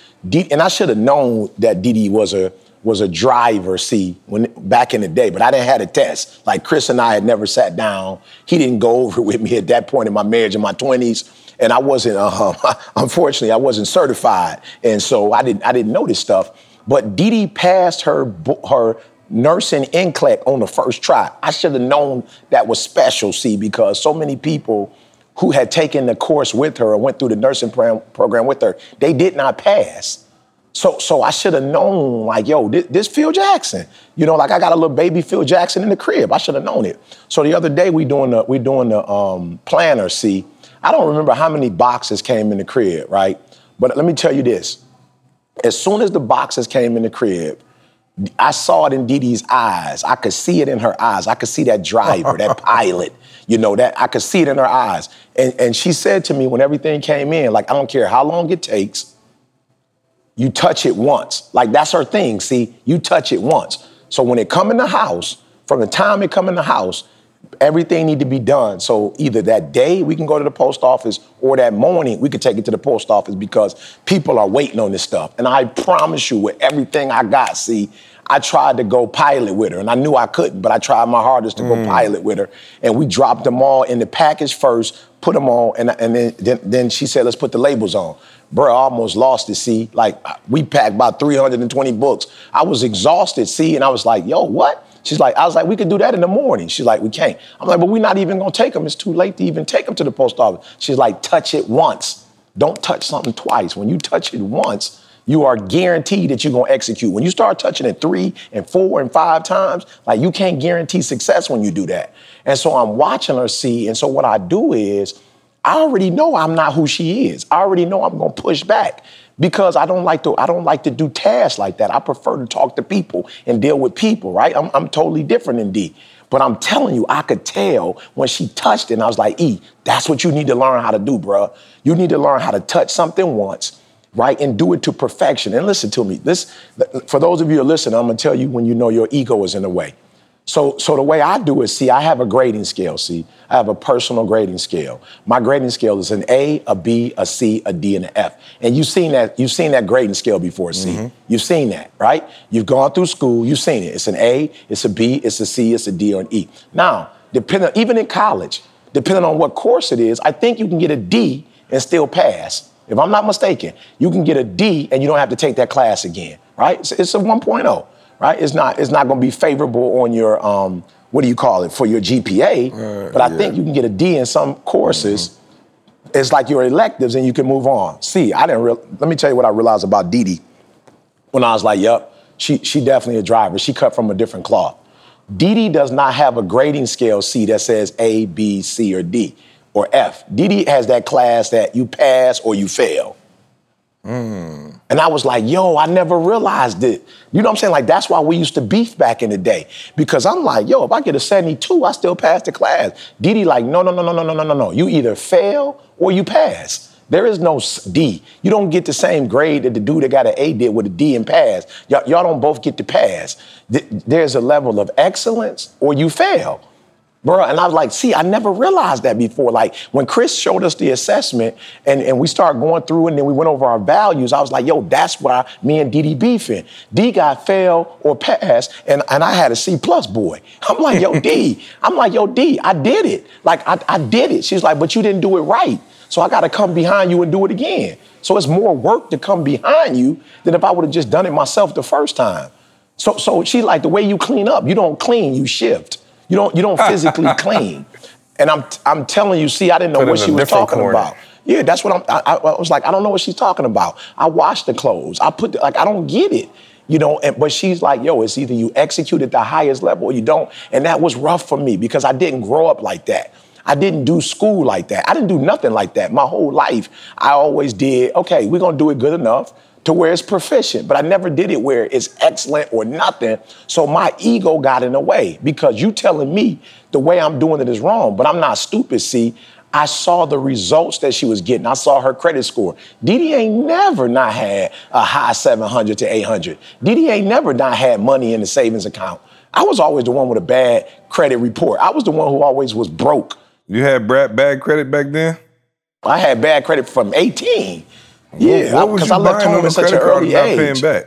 And I should have known that Didi was a was a driver. See, when back in the day, but I didn't have a test. Like Chris and I had never sat down. He didn't go [LAUGHS] over with me at that point in my marriage in my twenties, and I wasn't. Uh, [LAUGHS] unfortunately, I wasn't certified, and so I didn't I didn't know this stuff. But Didi passed her her nursing NCLEX on the first try. I should have known that was special, see, because so many people who had taken the course with her or went through the nursing pro- program with her, they did not pass. So, so I should have known, like, yo, this, this Phil Jackson. You know, like I got a little baby Phil Jackson in the crib. I should have known it. So the other day we doing the we doing the um, planner. See, I don't remember how many boxes came in the crib, right? But let me tell you this: as soon as the boxes came in the crib, I saw it in Dee Dee's eyes. I could see it in her eyes. I could see that driver, that [LAUGHS] pilot. You know that I could see it in her eyes. And and she said to me when everything came in, like I don't care how long it takes. You touch it once. Like that's her thing. See, you touch it once. So when it come in the house, from the time it come in the house, everything need to be done. So either that day we can go to the post office or that morning we could take it to the post office because people are waiting on this stuff. And I promise you with everything I got, see, I tried to go pilot with her and I knew I couldn't, but I tried my hardest to go mm. pilot with her. And we dropped them all in the package first, put them on, and, and then, then, then she said, let's put the labels on. Bro, I almost lost it, see. Like, we packed about 320 books. I was exhausted, see, and I was like, yo, what? She's like, I was like, we could do that in the morning. She's like, we can't. I'm like, but we're not even gonna take them. It's too late to even take them to the post office. She's like, touch it once. Don't touch something twice. When you touch it once, you are guaranteed that you're gonna execute. When you start touching it three and four and five times, like you can't guarantee success when you do that. And so I'm watching her see, and so what I do is, I already know I'm not who she is. I already know I'm gonna push back because I don't like to. I don't like to do tasks like that. I prefer to talk to people and deal with people. Right? I'm, I'm totally different than D. But I'm telling you, I could tell when she touched it, and I was like, E, that's what you need to learn how to do, bruh. You need to learn how to touch something once, right, and do it to perfection. And listen to me. This, for those of you who are listening, I'm gonna tell you when you know your ego is in the way. So, so the way I do it, see, I have a grading scale. See, I have a personal grading scale. My grading scale is an A, a B, a C, a D, and an F. And you've seen that. You've seen that grading scale before. See, mm-hmm. you've seen that, right? You've gone through school. You've seen it. It's an A, it's a B, it's a C, it's a D, or an E. Now, depending, even in college, depending on what course it is, I think you can get a D and still pass. If I'm not mistaken, you can get a D and you don't have to take that class again, right? It's, it's a 1.0 right? It's not it's not going to be favorable on your um, what do you call it for your GPA, but I think you can get a D in some courses. It's like your electives, and you can move on. See, I didn't. Real, let me tell you what I realized about Dee Dee when I was like, "Yep, she she definitely a driver. She cut from a different cloth." Dee Dee does not have a grading scale C that says A, B, C, or D or F. Dee has that class that you pass or you fail. Mm. And I was like, yo, I never realized it. You know what I'm saying? Like, that's why we used to beef back in the day. Because I'm like, yo, if I get a 72, I still pass the class. Didi, like, no, no, no, no, no, no, no, no, no. You either fail or you pass. There is no D. You don't get the same grade that the dude that got an A did with a D and pass. Y'all, don't both get to pass. Th- There's a level of excellence or you fail. Bro, and I was like, see, I never realized that before. Like when Chris showed us the assessment and, and we started going through and then we went over our values, I was like, yo, that's why me and Didi beefing. D got fail or pass, and, and I had a C plus boy. [LAUGHS] I'm like, yo, D. [LAUGHS] I'm like, yo, D, I did it. Like I, I did it. She's like, but you didn't do it right. So I gotta come behind you and do it again. So it's more work to come behind you than if I would have just done it myself the first time. So, so she like the way you clean up. You don't clean, you shift. You don't, you don't physically [LAUGHS] clean. And I'm, I'm telling you, see, I didn't know Put what she was talking corner. about. Yeah, that's what I'm. I, I was like, I don't know what she's talking about. I wash the clothes. I put the, like, I don't get it. You know, and, but she's like, yo, it's either you execute at the highest level or you don't. And that was rough for me because I didn't grow up like that. I didn't do school like that. I didn't do nothing like that my whole life. I always did, okay, we're gonna do it good enough to where it's proficient, but I never did it where it's excellent or nothing. So my ego got in the way because you telling me the way I'm doing it is wrong, but I'm not stupid, see. I saw the results that she was getting. I saw her credit score. Didi ain't never not had a high 700 to 800. Didi ain't never not had money in the savings account. I was always the one with a bad credit report. I was the one who always was broke. You had bad, bad credit back then? I had bad credit from 18. Yeah, because you I left home at such an early age. paying back?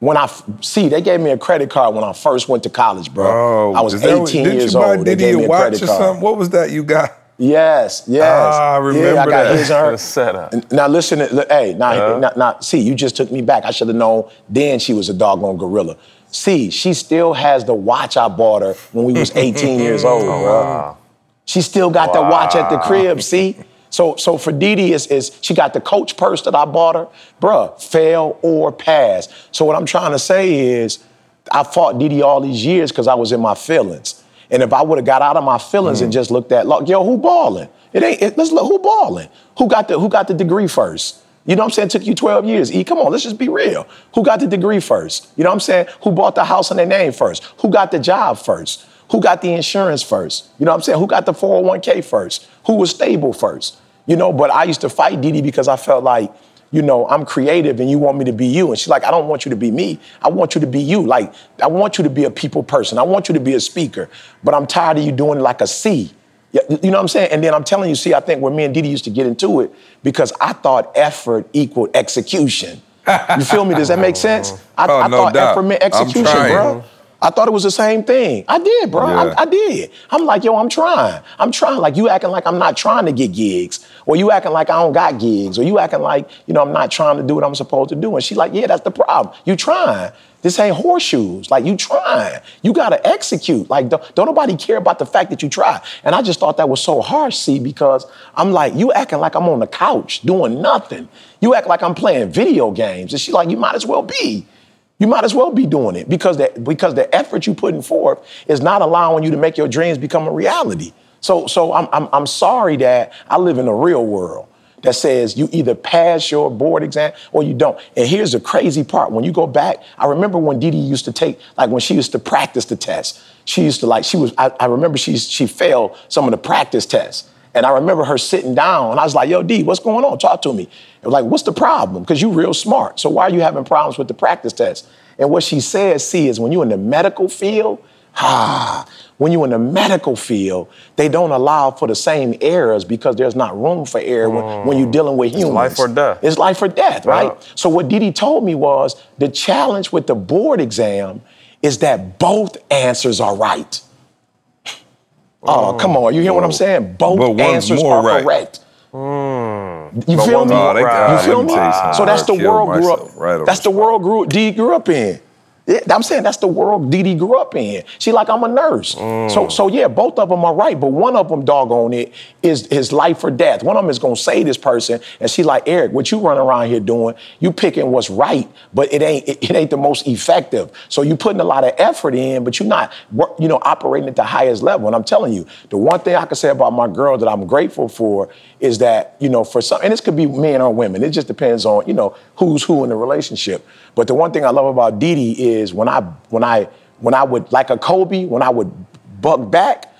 When I see, they gave me a credit card when I first went to college, bro. Oh, I was is that 18 what- didn't years you buy old. They Diddy gave a me a watch credit or card. something? What was that you got? Yes, yes. Ah, I yeah, I remember got that. his and [LAUGHS] her. The setup. Now listen, to- hey, now, Uh-huh. now, now, see, you just took me back. I should have known then she was a doggone gorilla. See, she still has the watch I bought her when we was 18 years old, [LAUGHS] Oh, bro. She still got the watch at the crib, see? [LAUGHS] So, so for Didi, is, is she got the coach purse that I bought her, bruh, fail or pass. So what I'm trying to say is, I fought Didi all these years because I was in my feelings. And if I would have got out of my feelings and mm. just looked at, look, yo, who balling? It ain't. It, let's look who balling. Who got the Who got the degree first? You know what I'm saying? It took you 12 years. E, come on, let's just be real. Who got the degree first? You know what I'm saying? Who bought the house in their name first? Who got the job first? Who got the insurance first? You know what I'm saying? Who got the 401k first? Who was stable first? You know, but I used to fight Didi because I felt like, you know, I'm creative and you want me to be you. And she's like, I don't want you to be me. I want you to be you. Like, I want you to be a people person. I want you to be a speaker. But I'm tired of you doing like a C. You know what I'm saying? And then I'm telling you, see, I think where me and Didi used to get into it because I thought effort equaled execution. You feel me? Does that make [LAUGHS] oh, sense? I, Oh, I no thought doubt. effort meant execution, bro. I thought it was the same thing. I did, bro. Yeah. I, I did. I'm like, yo, I'm trying. I'm trying. Like, you acting like I'm not trying to get gigs, or you acting like I don't got gigs, or you acting like, you know, I'm not trying to do what I'm supposed to do. And she's like, yeah, that's the problem. You trying. This ain't horseshoes. Like, you trying. You gotta execute. Like, don't, don't nobody care about the fact that you try. And I just thought that was so harsh, see, because I'm like, you acting like I'm on the couch doing nothing. You act like I'm playing video games. And she's like, you might as well be. You might as well be doing it because the, because the effort you're putting forth is not allowing you to make your dreams become a reality. So, so I'm, I'm, I'm sorry that I live in a real world that says you either pass your board exam or you don't. And here's the crazy part. When you go back, I remember when Didi used to take, like when she used to practice the test, she used to like, she was, I, I remember she, she failed some of the practice tests. And I remember her sitting down, and I was like, yo, D, what's going on? Talk to me. It was like, what's the problem? Because you real smart. So why are you having problems with the practice test? And what she says, see, is when you're in the medical field, ah, when you're in the medical field, they don't allow for the same errors because there's not room for error when, when you're dealing with humans. life or death. It's life or death, right? Yeah. So what Didi told me was the challenge with the board exam is that both answers are right. Oh, come on. You hear what I'm saying? Both But one's answers more are right. correct. Hmm. You But feel one's me? more right. You feel me me? tell you. So that's the killed world grew up. right that's the the world grew D grew up in. Yeah, I'm saying that's the world Dee Dee grew up in. She like I'm a nurse. So mm. so yeah, both of them are right, but one of them, doggone it, is his life or death. One of them is gonna save this person, and she like Eric, what you running around here doing? You picking what's right, but it ain't it, it ain't the most effective. So you putting a lot of effort in, but you're not you know operating at the highest level. And I'm telling you, the one thing I can say about my girl that I'm grateful for is that you know for some, and this could be men or women. It just depends on you know who's who in the relationship. But the one thing I love about Dee is when I when I when I would like a Kobe, when I would buck back,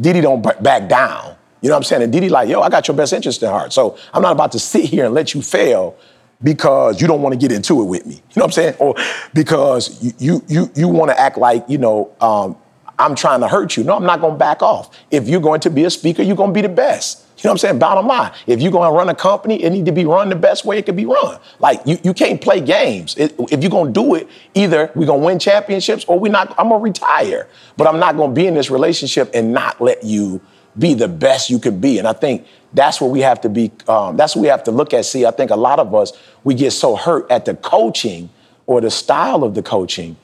Dee don't back down. You know what I'm saying? And Dee like, yo, I got your best interest in heart. So I'm not about to sit here and let you fail because you don't want to get into it with me. You know what I'm saying? Or because you you you, you want to act like, you know, um, I'm trying to hurt you. No, I'm not going to back off. If you're going to be a speaker, you're going to be the best. You know what I'm saying? Bottom line, if you're to run a company, it need to be run the best way it can be run. Like you, you can't play games. It- if you're to do it, either we're to win championships or we not. I'm to retire. But I'm not to be in this relationship and not let you be the best you can be. And I think that's what we have to be. Um, that's what we have to look at. See, I think a lot of us we get so hurt at the coaching or the style of the coaching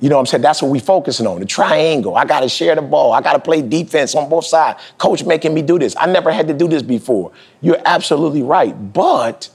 you know what I'm saying? That's what we focusing on. The triangle. I gotta share the ball. I gotta play defense on both sides. Coach making me do this. I never had to do this before. You're absolutely right. But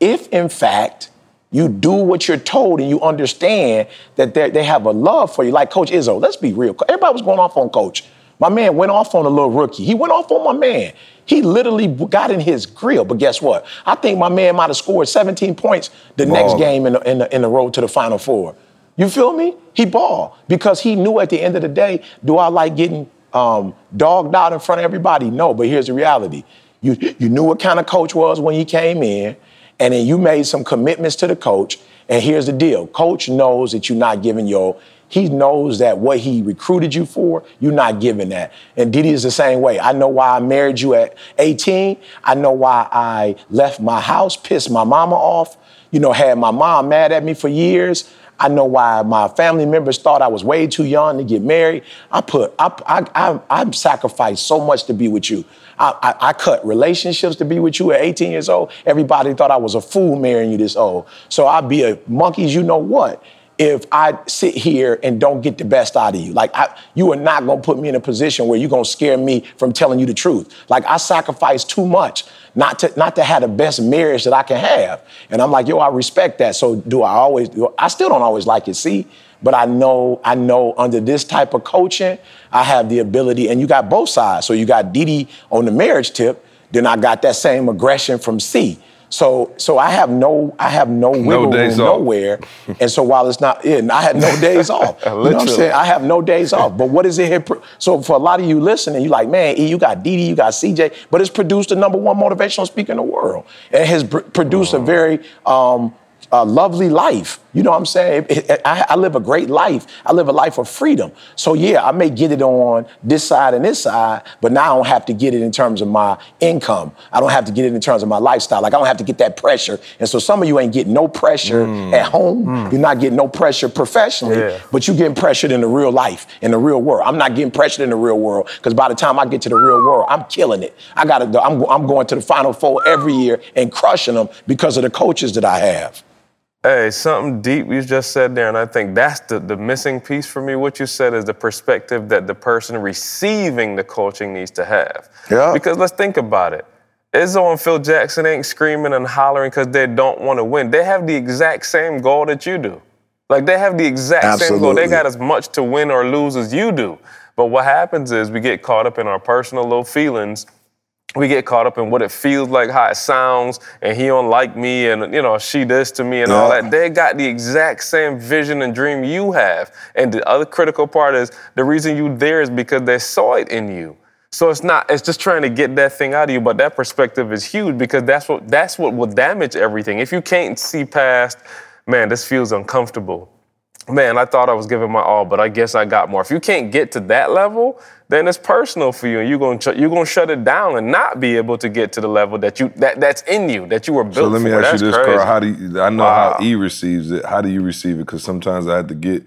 if in fact you do what you're told and you understand that they they have a love for you, like Coach Izzo, let's be real. Everybody was going off on Coach. My man went off on a little rookie. He went off on my man. He literally got in his grill. But guess what? I think my man might have scored 17 points the next game in the, in, the, in the road to the Final Four. You feel me? He balled because he knew at the end of the day, do I like getting um, dogged out in front of everybody? No, but here's the reality. You, you knew what kind of coach was when he came in, and then you made some commitments to the coach. And here's the deal coach knows that you're not giving your, he knows that what he recruited you for, you're not giving that. And Didi is the same way. I know why I married you at 18. I know why I left my house, pissed my mama off, you know, had my mom mad at me for years. I know why my family members thought I was way too young to get married. I put, I, I, I, I sacrificed so much to be with you. I, I, I cut relationships to be with you at 18 years old. Everybody thought I was a fool marrying you this old. So I'd be a monkeys, you know what? If I sit here and don't get the best out of you, like I, you are not gonna put me in a position where you're gonna scare me from telling you the truth. Like I sacrificed too much not to not to have the best marriage that I can have. And I'm like, yo, I respect that. So do I always? Do, I still don't always like it. See, but I know I know under this type of coaching, I have the ability. And you got both sides. So you got Didi on the marriage tip. Then I got that same aggression from C. So so I have no I have no wiggle days room nowhere. [LAUGHS] and so while it's not in, I had no days off. you know what I'm saying? I have no days off. But what is it here? pro- So for a lot of you listening, you're like, man, you got Didi, you got CJ, but it's produced the number one motivational speaker in the world. And has pr- produced a very um, uh, lovely life. You know what I'm saying? I, I live a great life. I live a life of freedom. So yeah, I may get it on this side and this side, but now I don't have to get it in terms of my income. I don't have to get it in terms of my lifestyle. Like I don't have to get that pressure. And so some of you ain't getting no pressure at home. You're not getting no pressure professionally, Yeah. but you're getting pressured in the real life, in the real world. I'm not getting pressured in the real world because by the time I get to the real world, I'm killing it. I got to. I'm, I'm going to the Final Four every year and crushing them because of the coaches that I have. Hey, something deep you just said there, and I think that's the, the missing piece for me. What you said is the perspective that the person receiving the coaching needs to have. Yeah. Because let's think about it. Izzo and Phil Jackson ain't screaming and hollering because they don't want to win. They have the exact same goal that you do. Like they have the exact same goal. They got as much to win or lose as you do. But what happens is we get caught up in our personal little feelings we get caught up in what it feels like, how it sounds, and he don't like me, and you know, she this to me and all that. They got the exact same vision and dream you have. And the other critical part is the reason you there is because they saw it in you. So it's not, it's just trying to get that thing out of you, but that perspective is huge because that's what that's what will damage everything. If you can't see past, man, this feels uncomfortable man, I thought I was giving my all, but I guess I got more. If you can't get to that level, then it's personal for you, and you're gonna ch- you're gonna shut it down and not be able to get to the level that you that that's in you that you were built So let me for. ask That's you this, crazy. Carl. How do you, I know Wow. how E receives it? How do you receive it? Because sometimes I had to get,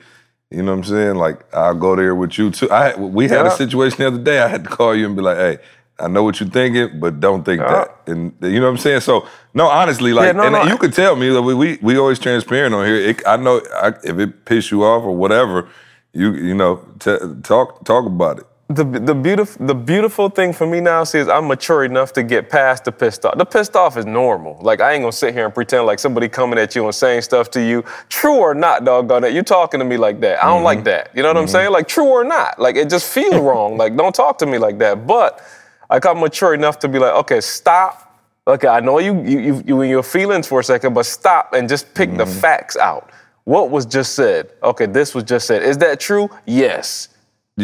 you know what I'm saying? Like I'll go there with you too. I we had Yeah. a situation the other day. I had to call you and be like, "Hey, I know what you're thinking, but don't think Yeah. that. Uh-huh. And you know what I'm saying? So no, honestly, like, no, and no, you I- could tell me that we we, we always transparent on here. It, I know I, if it piss you off or whatever, you you know t- talk talk about it. the the beautiful the beautiful thing for me now see, is I'm mature enough to get past the pissed off. The pissed off is normal. Like I ain't gonna sit here and pretend like somebody coming at you and saying stuff to you. True or not, doggone it, you talking to me like that. I don't like mm-hmm. that. You know what I'm mm-hmm. saying? Like true or not. Like it just feels [LAUGHS] wrong. Like don't talk to me like that. But like I'm mature enough to be like, okay, stop. Okay, I know you you you, you in your feelings for a second, but stop and just pick the mm-hmm. facts out. What was just said? Okay, this was just said. Is that true? Yes.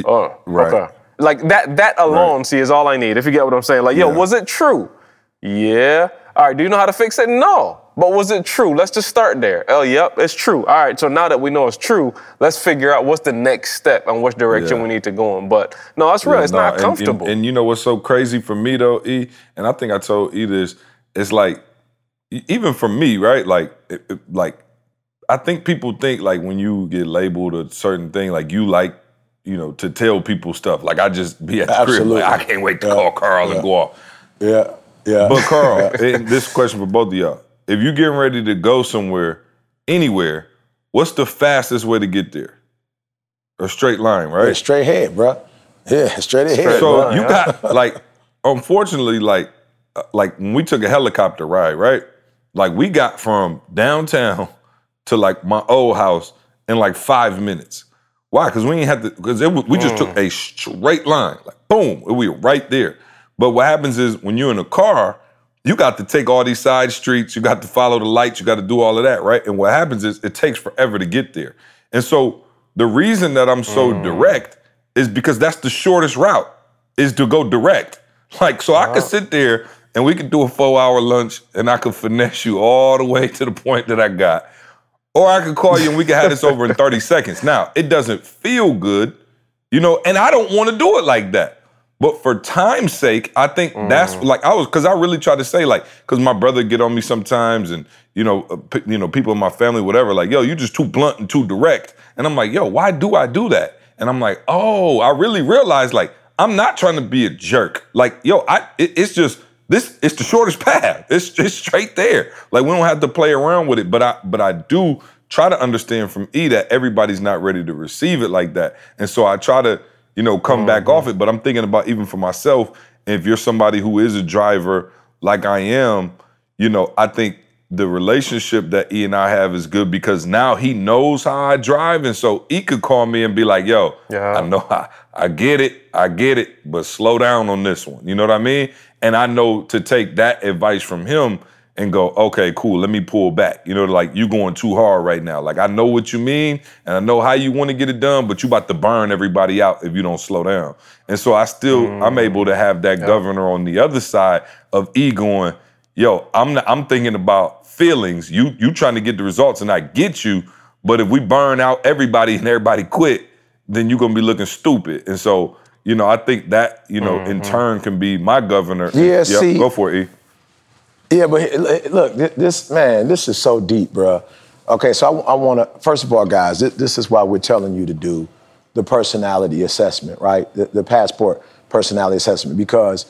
Oh, right. okay. Like that that alone, see, is all I need. If you get what I'm saying. Like, yo, Yeah. was it true? Yeah. All right, do you know how to fix it? No. But was it true? Let's just start there. Oh, yep, it's true. All right, so now that we know it's true, let's figure out what's the next step and which direction Yeah. we need to go in. But no, it's real. Yeah, it's no, not comfortable. And, and you know what's so crazy for me though, E, and I think I told E this, it's like even for me, right? Like it, it- like I think people think like when you get labeled a certain thing, like you like, you know, to tell people stuff. Like I just be at the Absolutely. crib, like I can't wait to Yeah. call Carl Yeah. and go off. Yeah, yeah. But Carl, [LAUGHS] and this question for both of y'all. If you're getting ready to go somewhere, anywhere, what's the fastest way to get there? A straight line, right? Yeah, straight ahead, bro. Yeah, [LAUGHS] straight ahead. So bro. you got like, unfortunately, like, uh, like when we took a helicopter ride, right? Like we got from downtown [LAUGHS] to like my old house in like five minutes. Why? Because we ain't had to. Because we just took a straight line, like boom, we were right there. But what happens is when you're in a car, you got to take all these side streets, you got to follow the lights, you got to do all of that, right? And what happens is it takes forever to get there. And so the reason that I'm so mm. direct is because that's the shortest route is to go direct. [LAUGHS] Like, so I could sit there and we could do a four hour lunch and I could finesse you all the way to the point that I got. Or I could call you and we could have this over in 30 seconds. Now, it doesn't feel good, you know, and I don't want to do it like that. But for time's sake, I think that's like I was because I really try to say like because my brother get on me sometimes and you know uh, you know people in my family whatever like yo you just too blunt and too direct. And I'm like yo why do I do that? And I'm like oh I really realized like I'm not trying to be a jerk. Like yo I it- it's just this it's the shortest [LAUGHS] path. It's just straight there. Like we don't have to play around with it. But I but I do try to understand from E that everybody's not ready to receive it like that. And so I try to you know, come back mm-hmm. off it. But I'm thinking about even for myself, if you're somebody who is a driver like I am, you know, I think the relationship that E and I have is good because now he knows how I drive. And so he could call me and be like, yo, Yeah. I know I, I get it, I get it, but slow down on this one. You know what I mean? And I know to take that advice from him and go, okay, cool, let me pull back. You know, like you going too hard right now. Like I know what you mean and I know how you want to get it done, but you about to burn everybody out if you don't slow down. And so I still I'm mm. able to have that governor on the other side of E going, yo, I'm not, I'm thinking about feelings. You you trying to get the results and I get you, but if we burn out everybody and everybody quit, then you're gonna be looking stupid. And so, you know, I think that, you know, in mm-hmm. turn can be my governor. Yeah, Yep, see- go for it, E. Yeah, but look, this man, this is so deep, bro. Okay, so I, want to first of all, guys, thi- this is why we're telling you to do the personality assessment, right? The, the passport personality assessment, because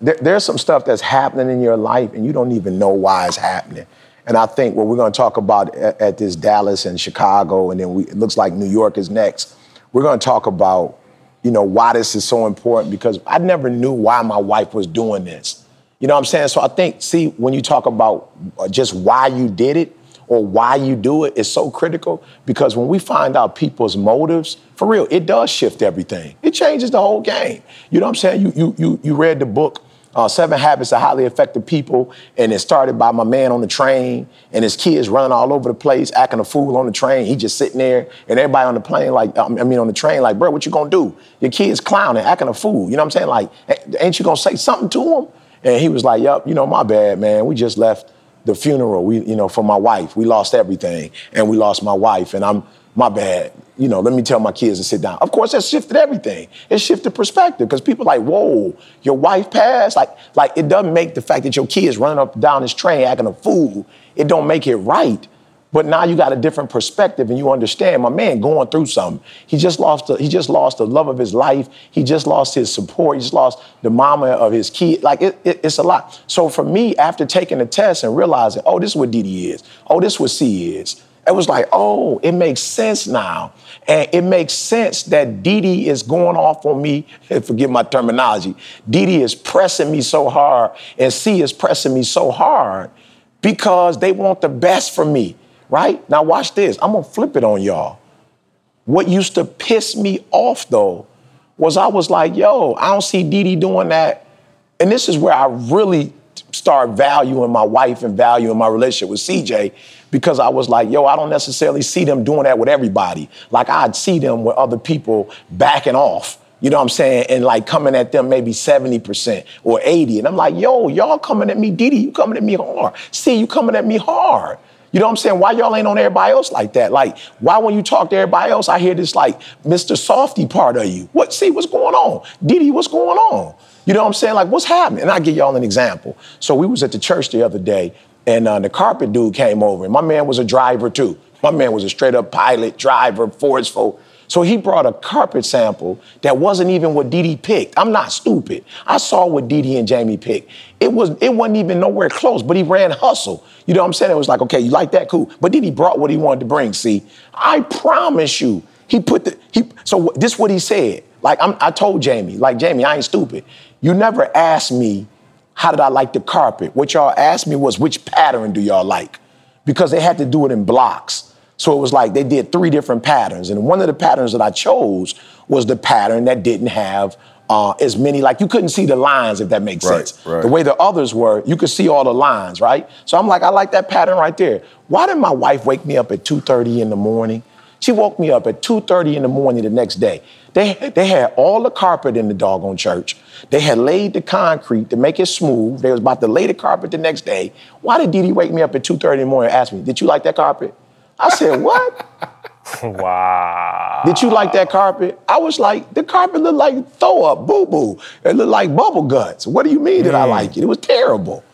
there, there's some stuff that's happening in your life and you don't even know why it's happening. And I think what we're going to talk about at, at this Dallas and Chicago, and then we, it looks like New York is next. We're going to talk about, you know, why this is so important because I never knew why my wife was doing this. You know what I'm saying? So I think, see, when you talk about uh, just why you did it or why you do it, it's so critical because when we find out people's motives, for real, it does shift everything. It changes the whole game. You know what I'm saying? You you you you read the book. Uh, Seven Habits of Highly Effective People, and it started by my man on the train, and his kids running all over the place, acting a fool on the train. He just sitting there, and everybody on the plane, like, I mean, on the train, like, bro, what you gonna do? Your kids clowning, acting a fool. You know what I'm saying? Like, ain't you gonna say something to him? And he was like, "Yup, you know, my bad, man. We just left the funeral. We, you know, for my wife. We lost everything, and we lost my wife. And I'm my bad. You know, let me tell my kids to sit down. Of course, that shifted everything. It shifted perspective because people like, whoa, your wife passed. Like, like it doesn't make the fact that your kids running up down this train acting a fool. It don't make it right. But now you got a different perspective and you understand my man going through something. He just lost the, he just lost the love of his life. He just lost his support. He just lost the mama of his kid. Like it, it, it's a lot. So for me, after taking the test and realizing, oh, this is what DD is. Oh, this is what C is. It was like, oh, it makes sense now. And it makes sense that Didi is going off on me, [LAUGHS] forgive my terminology. Didi is pressing me so hard, and C is pressing me so hard because they want the best for me right? Now, watch this. I'm gonna flip it on y'all. What used to piss me off though was I was like, yo, I don't see Didi doing that. And this is where I really start valuing my wife and valuing my relationship with CJ because I was like, yo, I don't necessarily see them doing that with everybody. Like I'd see them with other people backing off. You know what I'm saying? And like coming at them maybe 70% or 80. And I'm like, yo, y'all coming at me, Didi, you coming at me hard. See, you coming at me hard. You know what I'm saying? Why y'all ain't on everybody else like that? Like, why when you talk to everybody else, I hear this like Mr. Softy part of you. What? See, what's going on? Didi, what's going on? You know what I'm saying? Like, what's happening? And I give y'all an example. So we was at the church the other day, and uh, the carpet dude came over, and my man was a driver too. My man was a straight up pilot, driver, forceful. So he brought a carpet sample that wasn't even what Didi picked. I'm not stupid. I saw what Didi and Jamie picked. It was it wasn't even nowhere close, but he ran hustle. You know what I'm saying? It was like, okay, you like that? Cool. But then he brought what he wanted to bring. See, I promise you, he put the he. So this what he said. Like I'm, I told Jamie, like Jamie, I ain't stupid. You never asked me how did I like the carpet. What y'all asked me was which pattern do y'all like, because they had to do it in blocks. So it was like they did three different patterns. And one of the patterns that I chose was the pattern that didn't have uh, as many, like you couldn't see the lines, if that makes Right, sense. right. The way the others were, you could see all the lines, right? So I'm like, I like that pattern right there. Why did my wife wake me up at 2.30 in the morning? She woke me up at 2.30 in the morning the next day. They, they had all the carpet in the doggone church. They had laid the concrete to make it smooth. They was about to lay the carpet the next day. Why did Didi wake me up at 2.30 in the morning and ask me, did you like that carpet? I said, what? [LAUGHS] Wow. Did you like that carpet? I was like, the carpet looked like throw up, boo boo. It looked like bubble guts. What do you mean that I mm. like it? It was terrible.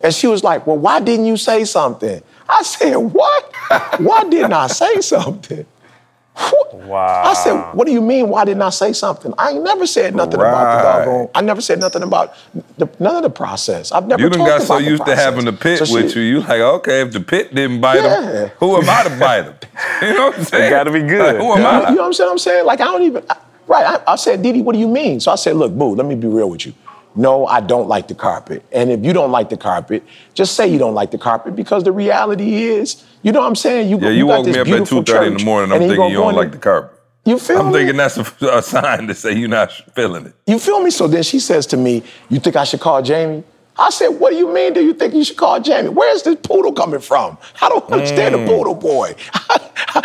And she was like, well, why didn't you say something? I said, what? why didn't I say something? Wow. I said, what do you mean? Why didn't I say something? I ain't never said nothing about the Right. doggone. I never said nothing about the, none of the process. I've never. You done talked got so used to having the pit So with she- you. You like, okay, if the pit didn't bite Yeah. him, who am I to bite him? [LAUGHS] You know what I'm saying? gotta be good. Like, who am I? you know what I'm saying? I'm saying like I don't even. I- right. I, I said, Didi, what do you mean? So I said, look, boo, let me be real with you. No, I don't like the carpet. And if you don't like the carpet, just say you don't like the carpet because the reality is, you know what I'm saying? You, Yeah, you got woke this me up at beautiful 2.30 in the morning. I'm thinking you don't like the- carpet. You feel me? I'm me? thinking that's a, [LAUGHS] a sign to say you're not feeling it. You feel me? So then she says to me, You think I should call Jamie? I said, What do you mean? Do you think you should call Jamie? Where's this poodle coming from? I don't understand Mm. the poodle boy. [LAUGHS]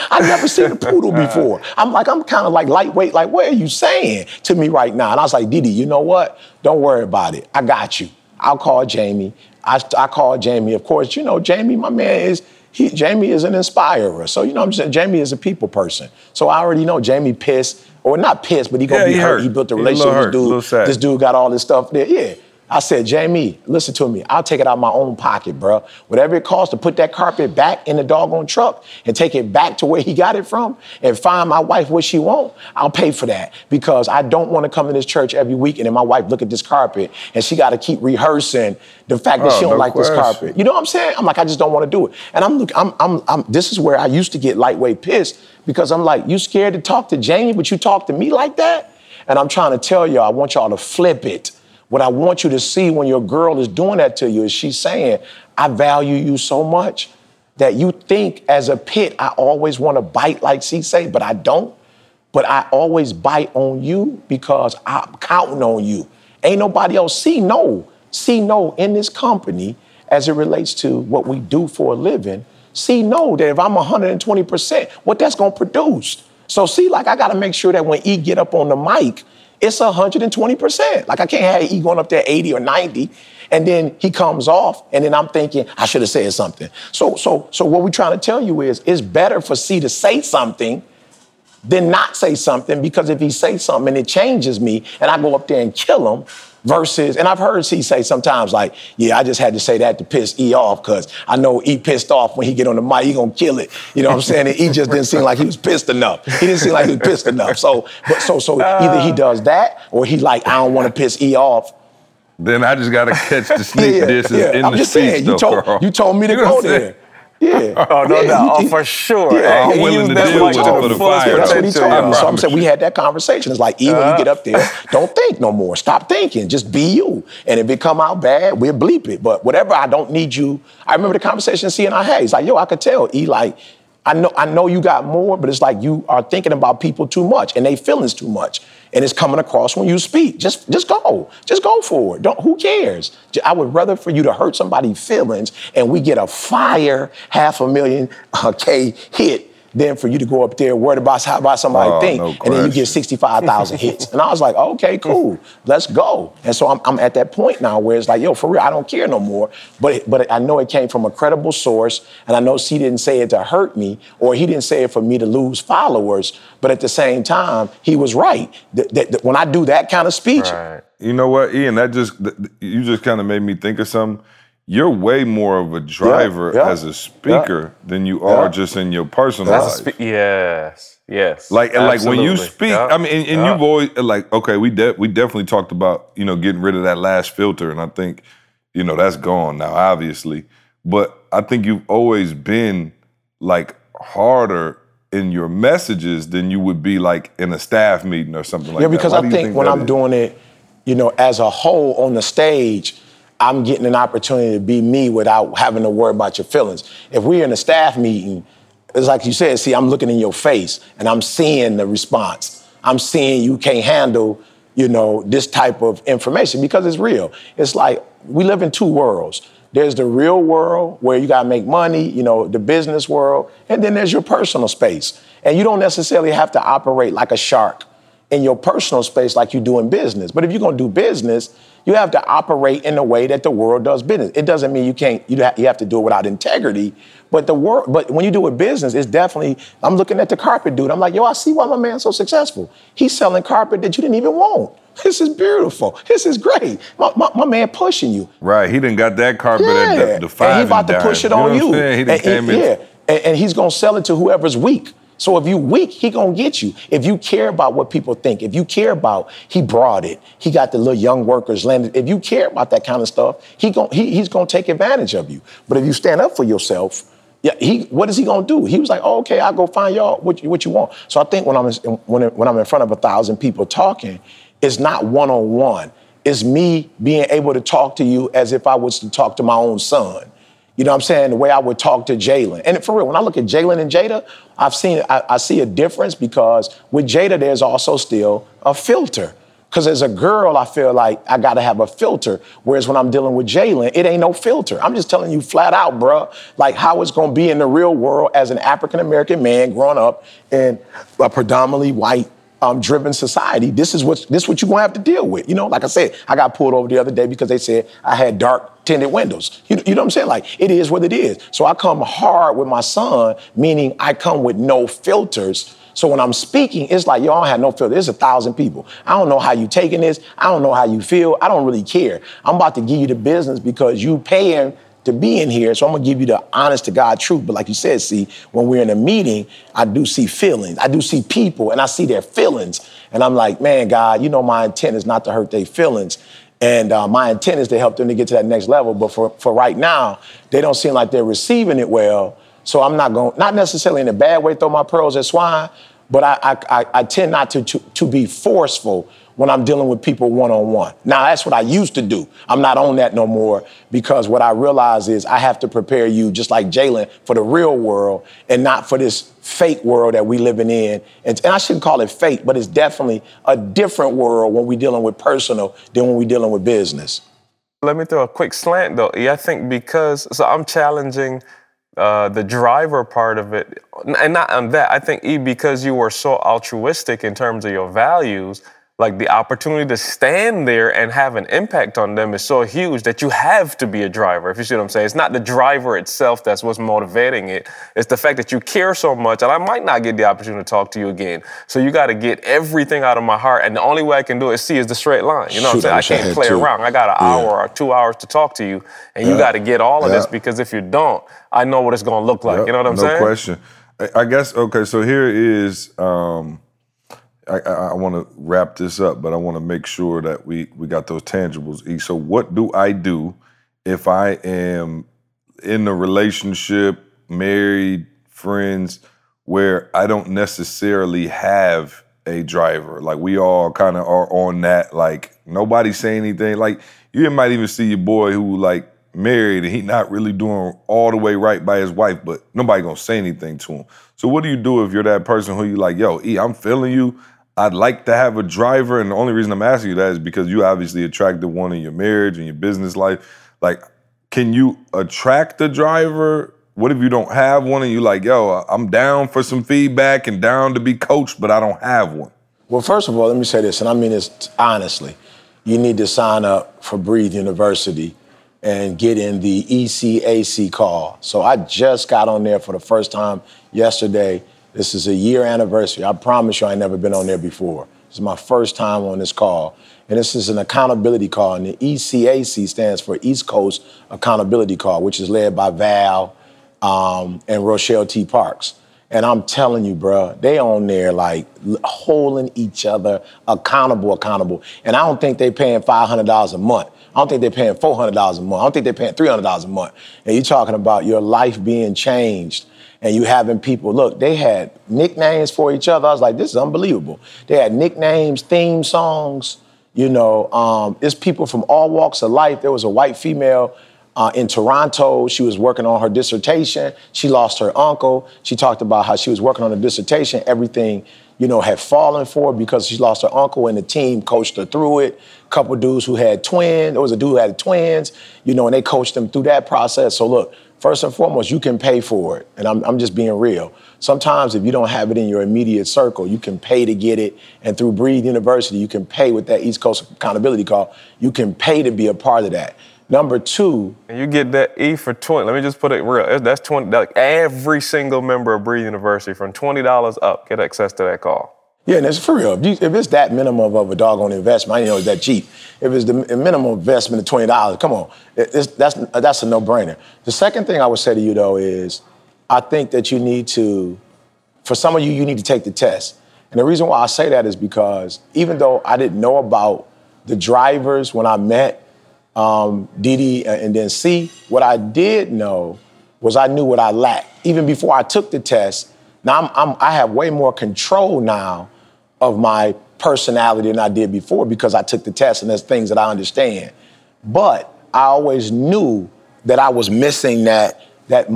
I, never seen a poodle [LAUGHS] before. I'm like, I'm kind of like lightweight, like, what are you saying to me right now? And I was like, Didi, you know what? Don't worry about it. I got you. I'll call Jamie. I, I called Jamie. Of course, you know, Jamie, my man is he, Jamie is an inspirer. So, you know I'm saying? Jamie is a people person. So I already know Jamie pissed, or not pissed, but he gonna Yeah, be he hurt. hurt. He built a relationship with this dude. This dude got all this stuff there. Yeah. I said, Jamie, listen to me. I'll take it out of my own pocket, bro. Whatever it costs to put that carpet back in the doggone truck and take it back to where he got it from and find my wife what she want, I'll pay for that because I don't want to come to this church every week and then my wife look at this carpet and she got to keep rehearsing the fact that Oh, she don't no like this carpet. You know what I'm saying? I'm like, I just don't want to do it. And I'm look, I'm, I'm, I'm, this is where I used to get lightweight pissed because I'm like, you scared to talk to Jamie, but you talk to me like that? And I'm trying to tell y'all, I want y'all to flip it. What I want you to see when your girl is doing that to you is she's saying, I value you so much that you think as a pit, I always want to bite like she say, but I don't. But I always bite on you because I'm counting on you. Ain't nobody else. See no. See no in this company as it relates to what we do for a living. See no that if I'm 120%, what that's gonna produce. So see, like I gotta make sure that when E get up on the mic, it's 120%. Like I can't have E going up there 80 or 90. And then he comes off, and then I'm thinking, I should have said something. So, so, so what we're trying to tell you is it's better for C to say something than not say something because if he says something and it changes me and I go up there and kill him, versus, and I've heard C say sometimes like, yeah, I just had to say that to piss E off because I know E pissed off when he get on the mic, he gonna kill it. You know what I'm [LAUGHS] saying? And E just didn't seem like he was pissed enough. He didn't seem like he was pissed enough. So, but so so either he uh. does that or he like, I don't want to piss E off. Then I just gotta catch the [LAUGHS] sneak Yeah, dishes yeah. in I'm the just seats, saying, though, you told Carl. you told me to You know go what I'm saying? there. Yeah. Oh no, Yeah, no, oh, for sure. Yeah, I'm willing to deal with it for the fire, That's what he told me. So I'm saying we had that conversation. It's like, even when you get up there, don't think no more. Stop thinking. Just be you. And if it come out bad, we'll bleep it. But whatever, I don't need you. I remember the conversation C and I had. He's like, yo, I could tell. E like, I know, I know you got more, but it's like you are thinking about people too much and they feelings too much. And it's coming across when you speak. Just, just go. Just go for it. Don't, who cares? I would rather for you to hurt somebody's feelings and we get a fire half a million K hit than for you to go up there worried about how about somebody Oh, think, no and then you get 65,000 [LAUGHS] hits. And I was like, okay, cool, let's go. And so I'm, I'm at that point now where it's like, yo, for real, I don't care no more. But it, but I know it came from a credible source, and I know C didn't say it to hurt me, or he didn't say it for me to lose followers. But at the same time, he was right. That, when I do that kind of speech, Right. You know what, Ian? That just you just kind of made me think of something. You're way more of a driver yeah, as a speaker than you are Yeah. just in your personal That's life. spe- yes, yes. like and like when you speak, Yeah. I mean, and, and Yeah. you've always like okay, we de- we definitely talked about you know getting rid of that last filter, and I think you know that's gone now, obviously. But I think you've always been like harder in your messages than you would be like in a staff meeting or something like yeah, that. because Why I you think, when I'm is? doing it, you know, as a whole on the stage, I'm getting an opportunity to be me without having to worry about your feelings. If we're in a staff meeting, it's like you said, see, I'm looking in your face and I'm seeing the response. I'm seeing you can't handle, you know, this type of information because it's real. It's like we live in two worlds. There's the real world where you gotta make money, you know, the business world, and then there's your personal space. And you don't necessarily have to operate like a shark in your personal space like you do in business. But if you're gonna do business, you have to operate in the way that the world does business. It doesn't mean you can't. You have to do it without integrity. But the world. But when you do a business, it's definitely. I'm looking at the carpet dude. I'm like, yo, I see why my man's so successful. He's selling carpet that you didn't even want. This is beautiful. This is great. My, my, my man pushing you. Right, he didn't got that carpet at the, the five and he about to dime. push it You on you. He done and, came in. yeah, and, and he's gonna sell it to whoever's weak. So if you weak, he gonna get you. If you care about what people think, if you care about, he brought it. He got the little young workers landed. If you care about that kind of stuff, he gon' he, he's gonna take advantage of you. But if you stand up for yourself, yeah, he what is he gonna do? He was like, oh, okay, I'll go find y'all what you, what you want. So I think when I'm in, when when I'm in front of a thousand people talking, it's not one on one. It's me being able to talk to you as if I was to talk to my own son. You know what I'm saying? The way I would talk to Jalen. And for real, when I look at Jalen and Jada, I've seen I, I see a difference because with Jada, there's also still a filter. Because as a girl, I feel like I gotta have a filter. Whereas when I'm dealing with Jalen, it ain't no filter. I'm just telling you flat out, bruh, like how it's gonna be in the real world as an African American man growing up in a predominantly white um, driven society, this is what this is what you're gonna have to deal with. You know, like I said, I got pulled over the other day because they said I had dark tinted windows. You, you know what I'm saying? Like it is what it is. So I come hard with my son, meaning I come with no filters. So when I'm speaking, it's like, don't have no filter. There's a thousand people. I don't know how you taking this. I don't know how you feel. I don't really care. I'm about to give you the business because you paying to be in here. So I'm gonna give you the honest to God truth. But like you said, see, when we're in a meeting, I do see feelings. I do see people and I see their feelings. And I'm like, man, God, you know my intent is not to hurt their feelings. And uh, my intent is to help them to get to that next level. But for, for right now, they don't seem like they're receiving it well. So I'm not going, not necessarily in a bad way, throw my pearls at swine, but I, I, I, I tend not to, to, to be forceful when I'm dealing with people one on one. Now, that's what I used to do. I'm not on that no more because what I realize is I have to prepare you, just like Jalen, for the real world and not for this fake world that we living in. And, and I shouldn't call it fake, but it's definitely a different world when we're dealing with personal than when we're dealing with business. Let me throw a quick slant though. Yeah, I think because so I'm challenging uh, the driver part of it, and not on that. I think E because you were so altruistic in terms of your values. Like the opportunity to stand there and have an impact on them is so huge that you have to be a driver. If you see what I'm saying, it's not the driver itself that's what's motivating it. It's the fact that you care so much, and I might not get the opportunity to talk to you again. So you got to get everything out of my heart, and the only way I can do it is see is the straight line. You know Shoot, what I'm wish I saying? I can't play two. around. I got an Yeah. hour or two hours to talk to you, and you got to get all of this because if you don't, I know what it's going to look like. You know what I'm no saying? No question. I, I guess okay. So here is. Um, I, I, I want to wrap this up, but I want to make sure that we we got those tangibles. E. So what do I do if I am in a relationship, married, friends, where I don't necessarily have a driver? Like we all kind of are on that. Like nobody say anything. Like you might even see your boy who like married and he not really doing all the way right by his wife, but nobody gonna say anything to him. So what do you do if you're that person who you like, yo, E, I'm feeling you. I'd like to have a driver, and the only reason I'm asking you that is because you obviously attracted one in your marriage and your business life. Like, can you attract a driver? What if you don't have one and you like, yo, I'm down for some feedback and down to be coached, but I don't have one? Well, first of all, let me say this, and I mean this honestly. You need to sign up for Breathe University and get in the ECAC call. So I just got on there for the first time yesterday. This is a year anniversary. I promise you, I never been on there before. This is my first time on this call. And this is an accountability call. And the ECAC stands for East Coast Accountability Call, which is led by Val um, and Rochelle T. Parks. And I'm telling you, bruh, they on there like holding each other accountable, accountable. And I don't think they're paying $500 a month. I don't think they're paying $400 a month. I don't think they're paying $300 a month. And you're talking about your life being changed and you having people, look, they had nicknames for each other. I was like, this is unbelievable. They had nicknames, theme songs, you know, um, it's people from all walks of life. There was a white female uh, in Toronto. She was working on her dissertation. She lost her uncle. She talked about how she was working on a dissertation. Everything, you know, had fallen for because she lost her uncle, and the team coached her through it. couple dudes who had twins. There was a dude who had twins, you know, and they coached them through that process. So look, first and foremost, you can pay for it, and I'm, I'm just being real. Sometimes if you don't have it in your immediate circle, you can pay to get it, and through Breathe University, you can pay with that East Coast Accountability Call. You can pay to be a part of that. Number two, And you get that E for 20. Let me just put it real. That's 20. Like every single member of Breathe University from $20 up get access to that call. Yeah, and it's for real. If, you, if it's that minimum of a doggone investment, I know it's that cheap. If it's the minimum investment of twenty dollars, come on, It- it's, that's that's a no-brainer. The second thing I would say to you though is, I think that you need to, for some of you, you need to take the test. And the reason why I say that is because even though I didn't know about the drivers when I met um, Didi and then C, what I did know was I knew what I lacked. Even before I took the test, now I'm, I'm, I have way more control now of my personality than I did before because I took the test and there's things that I understand. But I always knew that I was missing that that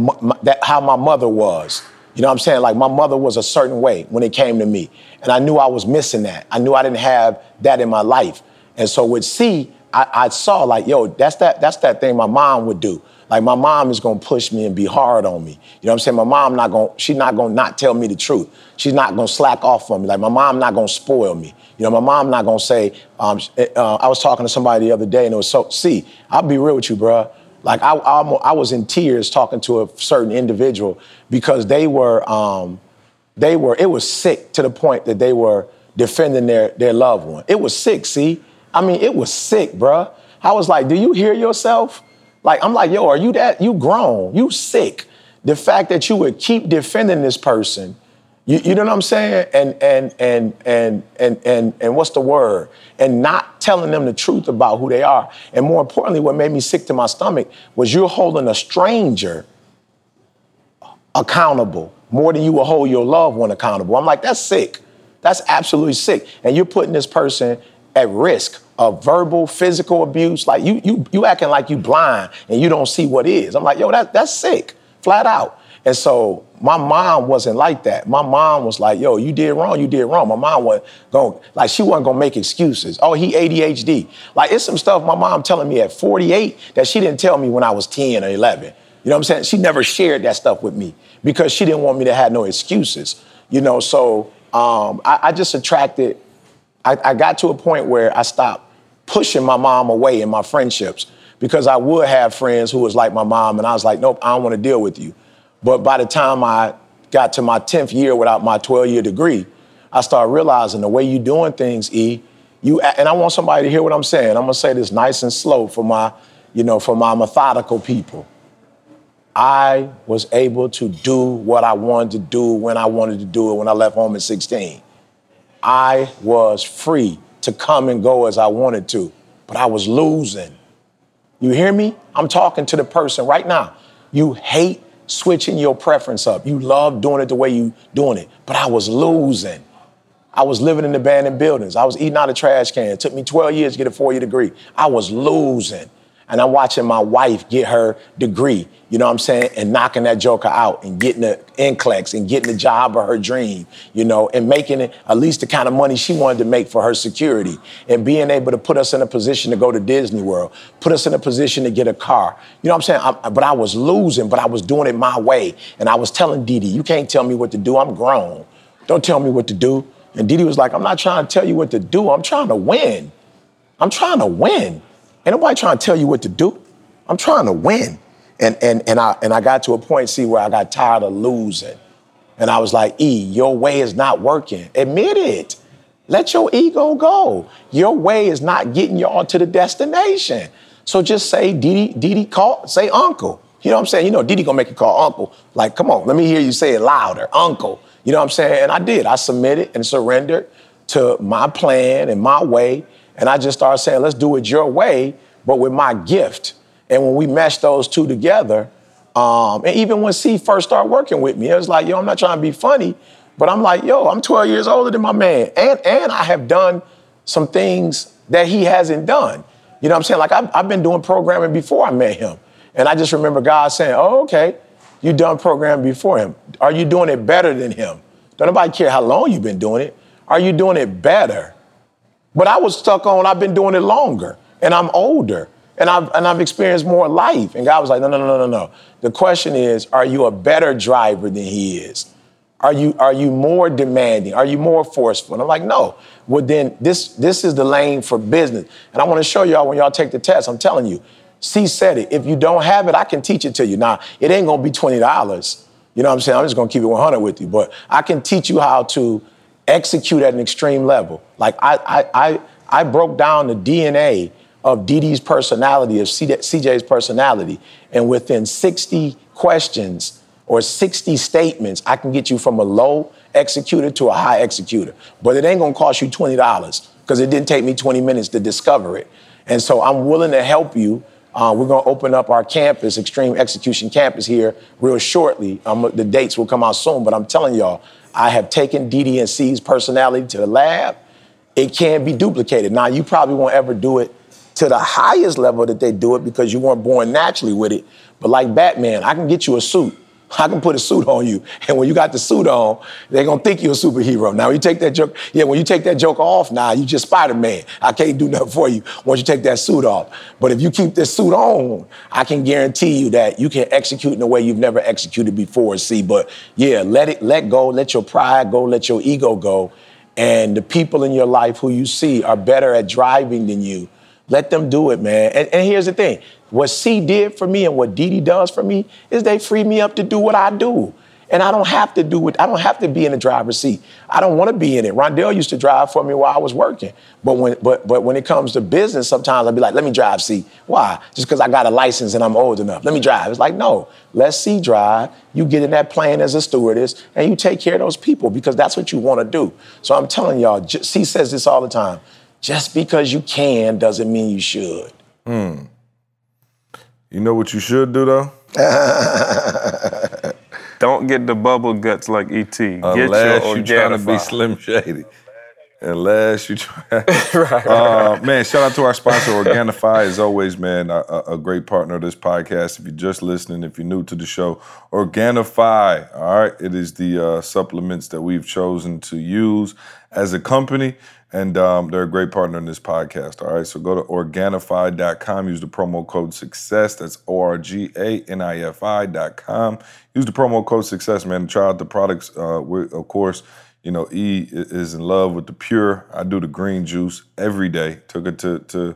that how my mother was. You know what I'm saying? Like my mother was a certain way when it came to me, and I knew I was missing that. I knew I didn't have that in my life, and so with C, I, I saw like, yo, that's that that's that thing my mom would do. Like my mom is gonna push me and be hard on me. You know what I'm saying? My mom not gonna, she's not gonna not tell me the truth. She's not gonna slack off on me. Like my mom not gonna spoil me. You know, my mom not gonna say, um, uh, I was talking to somebody the other day and it was so, see, I'll be real with you, bruh. Like I, I, I was in tears talking to a certain individual because they were, um, they were, it was sick to the point that they were defending their, their loved one. It was sick, see? I mean, it was sick, bruh. I was like, do you hear yourself? Like, I'm like, yo, are you that? You grown, you sick. The fact that you would keep defending this person, you, you know what I'm saying? And and and and and and and what's the word? And not telling them the truth about who they are. And more importantly, what made me sick to my stomach was you're holding a stranger accountable more than you will hold your loved one accountable. I'm like, that's sick. That's absolutely sick. And you're putting this person at risk of verbal, physical abuse. Like you, you, you acting like you blind and you don't see what is. I'm like, yo, that, that's sick, flat out. And so my mom wasn't like that. My mom was like, yo, you did wrong, you did wrong. My mom wasn't going, like, she wasn't gonna make excuses. Oh, he ADHD. Like, it's some stuff my mom telling me at 48 that she didn't tell me when I was 10 or 11. You know what I'm saying? She never shared that stuff with me because she didn't want me to have no excuses. You know, so um, I, I just attracted I, I got to a point where I stopped pushing my mom away in my friendships because I would have friends who was like my mom, and I was like, nope, I don't want to deal with you. But by the time I got to my 10th year without my 12 year degree, I started realizing the way you're doing things, E, you and I want somebody to hear what I'm saying. I'm gonna say this nice and slow for my, you know, for my methodical people. I was able to do what I wanted to do when I wanted to do it when I left home at 16. I was free to come and go as I wanted to, but I was losing. You hear me? I'm talking to the person right now. You hate switching your preference up. You love doing it the way you doing it, but I was losing. I was living in abandoned buildings. I was eating out of trash cans. It took me 12 years to get a four-year degree. I was losing. And I'm watching my wife get her degree, you know what I'm saying, and knocking that joker out and getting the NCLEX and getting the job of her dream, you know, and making it at least the kind of money she wanted to make for her security and being able to put us in a position to go to Disney World, put us in a position to get a car. You know what I'm saying? I, but I was losing, but I was doing it my way. And I was telling Didi, you can't tell me what to do. I'm grown. Don't tell me what to do. And Didi was like, I'm not trying to tell you what to do. I'm trying to win. I'm trying to win. Ain't nobody trying to tell you what to do. I'm trying to win. And, and, and, I, and I got to a point, see, where I got tired of losing. And I was like, E, your way is not working. Admit it. Let your ego go. Your way is not getting y'all to the destination. So just say, Didi, Didi call, say uncle. You know what I'm saying? You know, Didi gonna make you call uncle. Like, come on, let me hear you say it louder, uncle. You know what I'm saying? And I did. I submitted and surrendered to my plan and my way. And I just started saying, let's do it your way, but with my gift. And when we meshed those two together, um, and even when C first started working with me, it was like, yo, I'm not trying to be funny, but I'm like, yo, I'm 12 years older than my man. And, and I have done some things that he hasn't done. You know what I'm saying? Like, I've, I've been doing programming before I met him. And I just remember God saying, oh, okay, you done programming before him. Are you doing it better than him? Don't nobody care how long you've been doing it. Are you doing it better? But I was stuck on, I've been doing it longer and I'm older and I've, and I've experienced more life. And God was like, no, no, no, no, no. The question is, are you a better driver than he is? Are you, are you more demanding? Are you more forceful? And I'm like, no. Well, then this, this is the lane for business. And I want to show y'all when y'all take the test, I'm telling you, C said it. If you don't have it, I can teach it to you. Now, it ain't going to be $20. You know what I'm saying? I'm just going to keep it 100 with you. But I can teach you how to execute at an extreme level. Like I, I, I, I broke down the DNA of Didi's personality, of CJ's personality, and within 60 questions or 60 statements, I can get you from a low executor to a high executor. But it ain't gonna cost you $20 because it didn't take me 20 minutes to discover it. And so I'm willing to help you. Uh, we're gonna open up our campus, Extreme Execution Campus, here real shortly. Um, the dates will come out soon, but I'm telling y'all, I have taken DD and C's personality to the lab. It can't be duplicated. Now, you probably won't ever do it to the highest level that they do it because you weren't born naturally with it. But like Batman, I can get you a suit. [LAUGHS] I can put a suit on you. And when you got the suit on, they're gonna think you're a superhero. Now you take that joke, yeah, when you take that joke off now, you just Spider-Man. I can't do nothing for you once you take that suit off. But if you keep this suit on, I can guarantee you that you can execute in a way you've never executed before. See, but yeah, let it let go, let your pride go, let your ego go. And the people in your life who you see are better at driving than you. Let them do it, man. And, and here's the thing what C did for me and what Didi does for me is they free me up to do what I do. And I don't have to do it. I don't have to be in the driver's seat. I don't want to be in it. Rondell used to drive for me while I was working. But when but but when it comes to business, sometimes I'll be like, let me drive C. Why? Just because I got a license and I'm old enough. Let me drive. It's like, no, let C drive. You get in that plane as a stewardess and you take care of those people because that's what you want to do. So I'm telling y'all, C says this all the time. Just because you can doesn't mean you should. Hmm. You know what you should do though? [LAUGHS] Don't get the bubble guts like ET. Get Unless your you're trying to be Slim Shady. Unless you try. [LAUGHS] right, Uh, man, shout out to our sponsor, Organifi, as always, man, a, a- a great partner of this podcast. If you're just listening, if you're new to the show, Organifi, all right, it is the uh, supplements that we've chosen to use as a company, and um, they're a great partner in this podcast, all right? So go to Organifi.com, use the promo code SUCCESS, that's O-R-G-A-N-I-F-I.com. Use the promo code SUCCESS, man, and try out the products. Uh, of course, You know, E is in love with the pure. I do the green juice every day. Took it to to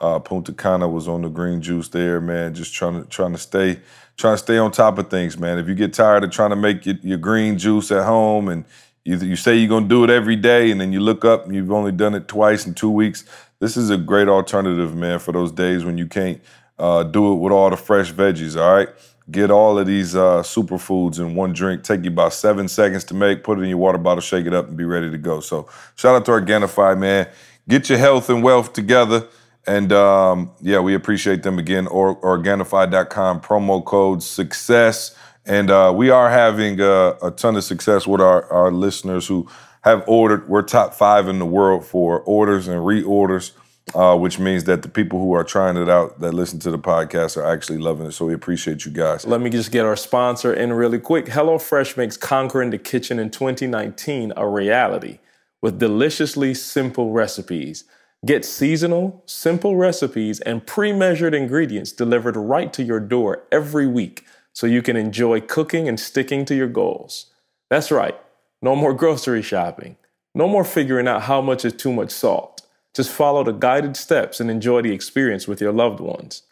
uh, Punta Cana. Was on the green juice there, man. Just trying to trying to stay trying to stay on top of things, man. If you get tired of trying to make your, your green juice at home and you, you say you're gonna do it every day, and then you look up and you've only done it twice in two weeks, this is a great alternative, man, for those days when you can't uh, do it with all the fresh veggies. All right. Get all of these uh, superfoods in one drink. Take you about seven seconds to make. Put it in your water bottle, shake it up, and be ready to go. So, shout out to Organifi, man. Get your health and wealth together. And um, yeah, we appreciate them again. Or, Organifi.com, promo code success. And uh, we are having uh, a ton of success with our, our listeners who have ordered. We're top five in the world for orders and reorders uh, which means that the people who are trying it out that listen to the podcast are actually loving it. So we appreciate you guys. Let me just get our sponsor in really quick. HelloFresh makes conquering the kitchen in 2019 a reality with deliciously simple recipes. Get seasonal, simple recipes and pre measured ingredients delivered right to your door every week so you can enjoy cooking and sticking to your goals. That's right, no more grocery shopping, no more figuring out how much is too much salt. Just follow the guided steps and enjoy the experience with your loved ones.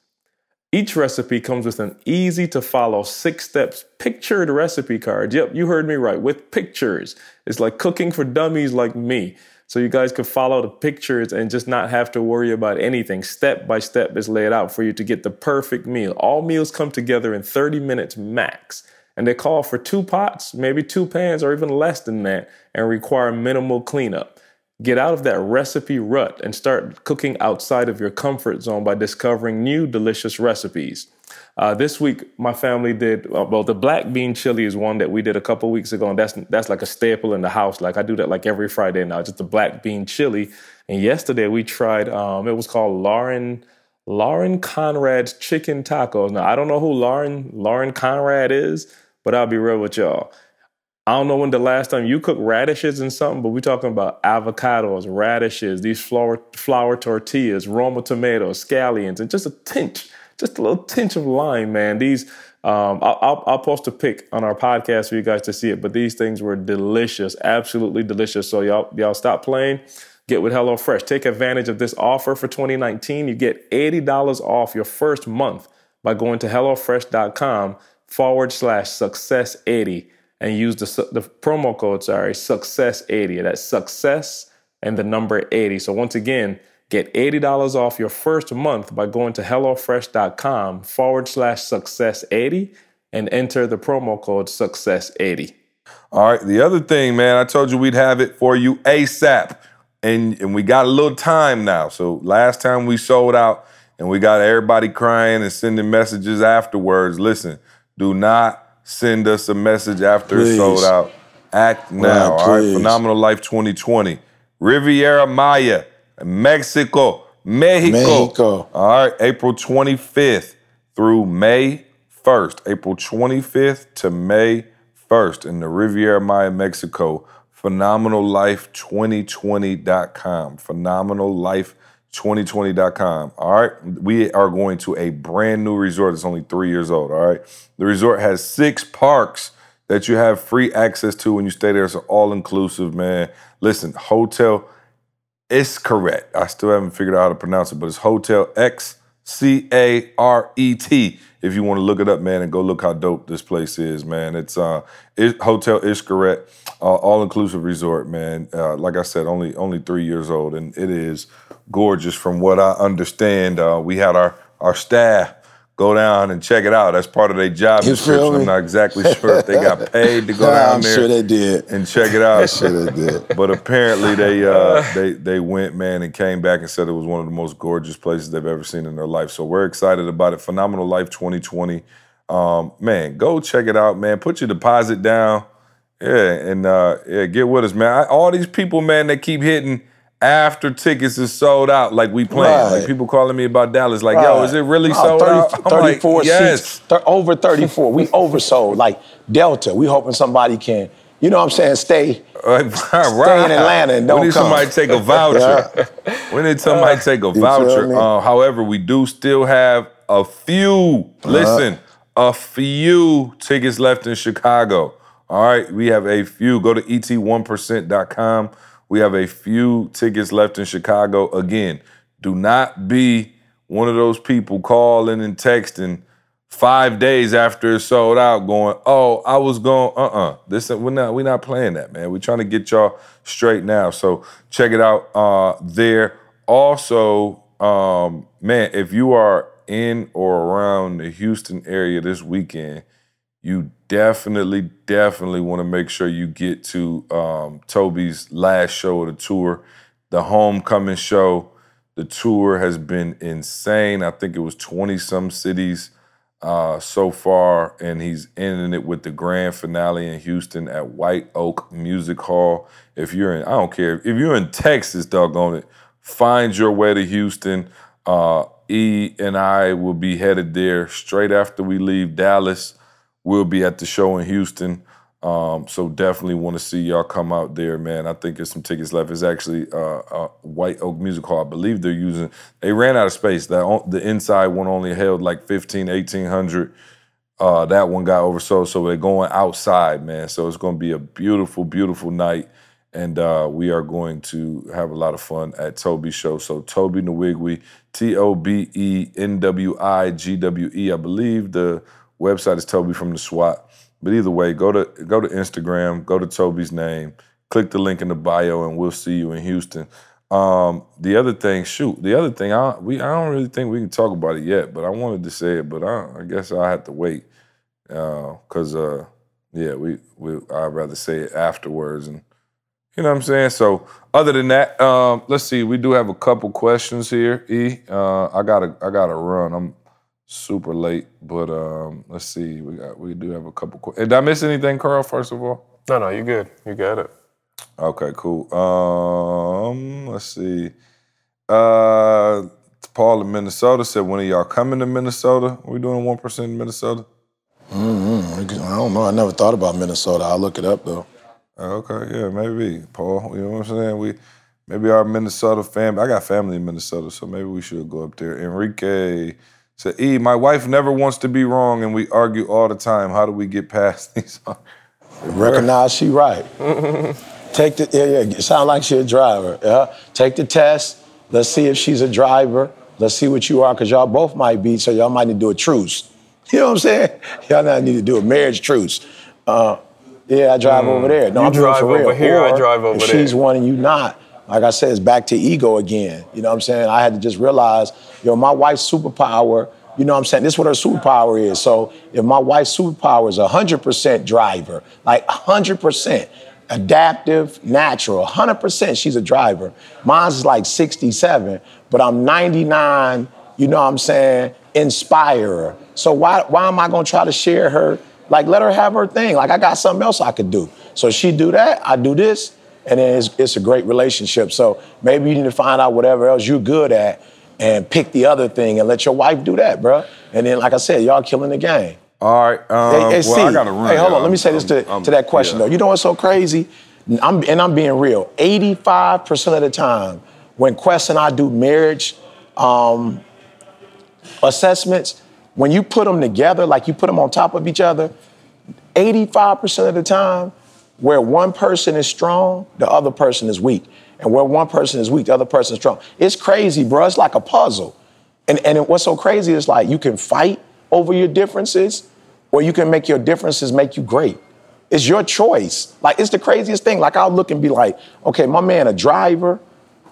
Each recipe comes with an easy to follow six steps pictured recipe card. Yep, you heard me right, with pictures. It's like cooking for dummies like me. So you guys can follow the pictures and just not have to worry about anything. Step by step is laid out for you to get the perfect meal. All meals come together in 30 minutes max. And they call for two pots, maybe two pans, or even less than that, and require minimal cleanup. Get out of that recipe rut and start cooking outside of your comfort zone by discovering new delicious recipes. Uh, this week, my family did uh, well. The black bean chili is one that we did a couple weeks ago, and that's that's like a staple in the house. Like I do that like every Friday now, just the black bean chili. And yesterday we tried. Um, it was called Lauren Lauren Conrad's chicken tacos. Now I don't know who Lauren Lauren Conrad is, but I'll be real with y'all. I don't know when the last time you cooked radishes and something, but we're talking about avocados, radishes, these flour, flour tortillas, Roma tomatoes, scallions, and just a tinge, just a little tinge of lime, man. These, um, I'll, I'll, I'll post a pic on our podcast for you guys to see it, but these things were delicious, absolutely delicious. So y'all, y'all stop playing. Get with HelloFresh. Take advantage of this offer for 2019. You get $80 off your first month by going to HelloFresh.com forward slash success 80 and use the, the promo code, sorry, success80. That's success and the number 80. So once again, get $80 off your first month by going to HelloFresh.com forward slash success80 and enter the promo code success80. All right. The other thing, man, I told you we'd have it for you ASAP. And and we got a little time now. So last time we sold out and we got everybody crying and sending messages afterwards. Listen, do not send us a message after it's Please. sold out. Act now. all right. Phenomenal Life 2020. Riviera Maya, Mexico, Mexico. Mexico. All right. April 25th through May 1st. April 25th to May 1st in the Riviera Maya, Mexico. PhenomenalLife2020.com. PhenomenalLife2020.com. All right. We are going to a brand new resort. It's only three years old. All right. The resort has six parks that you have free access to when you stay there. It's all inclusive, man. Listen, hotel it's correct. I still haven't figured out how to pronounce it, but it's Hotel X C A R E T. If you want to look it up, man, and go look how dope this place is, man. It's uh, it, Hotel Xcaret, uh, all inclusive resort, man. Uh, like I said, only only three years old, and it is gorgeous. From what I understand, uh, we had our our staff go down and check it out. That's part of their job You description. I'm not exactly sure if they got [LAUGHS] paid to go down I'm there sure they did. and check it out. [LAUGHS] I'm Sure they did. But apparently they uh, they they went man and came back and said it was one of the most gorgeous places they've ever seen in their life. So we're excited about it. Phenomenal Life 2020. Um, man, go check it out, man. Put your deposit down. Yeah, and uh, yeah, get with us, man. I, all these people, man, they keep hitting after tickets is sold out, like we playing. Right. Like people calling me about Dallas, like, yo, is it really No, sold 30 out? I'm like, 34 yes. seats. Thir- over 34. We oversold. Like Delta. We hoping somebody can, you know what I'm saying, stay. [LAUGHS] Right. Stay in Atlanta and don't we need come. somebody take a voucher. [LAUGHS] We need somebody to take a [LAUGHS] voucher. me? Uh, however, we do still have a few. Uh-huh. Listen, a few tickets left in Chicago. All right, we have a few. Go to et1percent.com. We have a few tickets left in Chicago. Again, do not be one of those people calling and texting five days after it's sold out, going, "Oh, I was going, uh-uh." This we're not we're not playing that, man. We're trying to get y'all straight now. So check it out uh, there. Also, um, man, if you are in or around the Houston area this weekend, you definitely, definitely want to make sure you get to um, Tobe's last show of the tour, the homecoming show. The tour has been insane. I think it was 20 some cities uh, so far, and he's ending it with the grand finale in Houston at White Oak Music Hall. If you're in, I don't care, if you're in Texas, doggone it, find your way to Houston. Uh, E and I will be headed there straight after we leave Dallas. We'll be at the show in Houston. Um, so definitely want to see y'all come out there, man. I think there's some tickets left. It's actually uh, uh, White Oak Music Hall. I believe they're using. They ran out of space. That the inside one only held like 15, 1800. Uh, that one got oversold, so they're going outside, man. So it's going to be a beautiful, beautiful night, and uh, we are going to have a lot of fun at Tobe's show. So Tobe Nwigwe, T O B E N W I G W E. I believe the website is Tobe from the SWAT. But either way, go to go to Instagram, go to Tobe's name, click the link in the bio, and we'll see you in Houston. Um, the other thing, shoot, the other thing, I we I don't really think we can talk about it yet, but I wanted to say it, but I, I guess I have to wait because uh, uh, yeah, we we I'd rather say it afterwards, and you know what I'm saying. So other than that, um, let's see, we do have a couple questions here. E, uh, I gotta I gotta run. I'm super late, but um, let's see. We got we do have a couple. Qu- did I miss anything, Carl? First of all. No, no, you good. You got it. Okay, cool. Um, let's see. Uh, Paul in Minnesota said, "When are y'all coming to Minnesota? Are we doing one percent in Minnesota?" Mm-hmm. I don't know. I never thought about Minnesota. I'll look it up though. Okay, yeah, maybe Paul. You know what I'm saying? We maybe our Minnesota family. I got family in Minnesota, so maybe we should go up there. Enrique said, "E, my wife never wants to be wrong, and we argue all the time. How do we get past [LAUGHS] these?" Recognize she right. [LAUGHS] Take the yeah, yeah. Sound like she a driver. Yeah. Take the test. Let's see if she's a driver. Let's see what you are, because y'all both might be. So y'all might need to do a truce. [LAUGHS] You know what I'm saying? Y'all not need to do a marriage truce. Uh, yeah, I drive over there. No, You I'm drive for real. over here, I drive over if there. she's one and you not, like I said, it's back to ego again. You know what I'm saying? I had to just realize, yo, my wife's superpower. You know what I'm saying? This is what her superpower is. So if my wife's superpower is 100% driver, like 100%, adaptive, natural, 100% she's a driver. Mine's like 67, but I'm 99, you know what I'm saying, inspirer. So why, why am I gonna try to share her? Like let her have her thing. Like I got something else I could do. So she do that, I do this, and then it's, it's a great relationship. So maybe you need to find out whatever else you're good at and pick the other thing and let your wife do that, bro. And then, like I said, y'all killing the game. All right. Um, Hey, hey, well, Steve, I gotta run. Hey, hold y'all. on. Let me say this to, I'm- I'm- to that question yeah. though. You know what's so crazy? I'm, and I'm being real. 85% of the time, when Quest and I do marriage um, assessments, when you put them together, like you put them on top of each other, 85% of the time, where one person is strong, the other person is weak. And where one person is weak, the other person is strong. It's crazy, bro. It's like a puzzle. And, and what's so crazy is like you can fight over your differences, or you can make your differences make you great. It's your choice. Like it's the craziest thing. Like I'll look and be like, okay, my man a driver,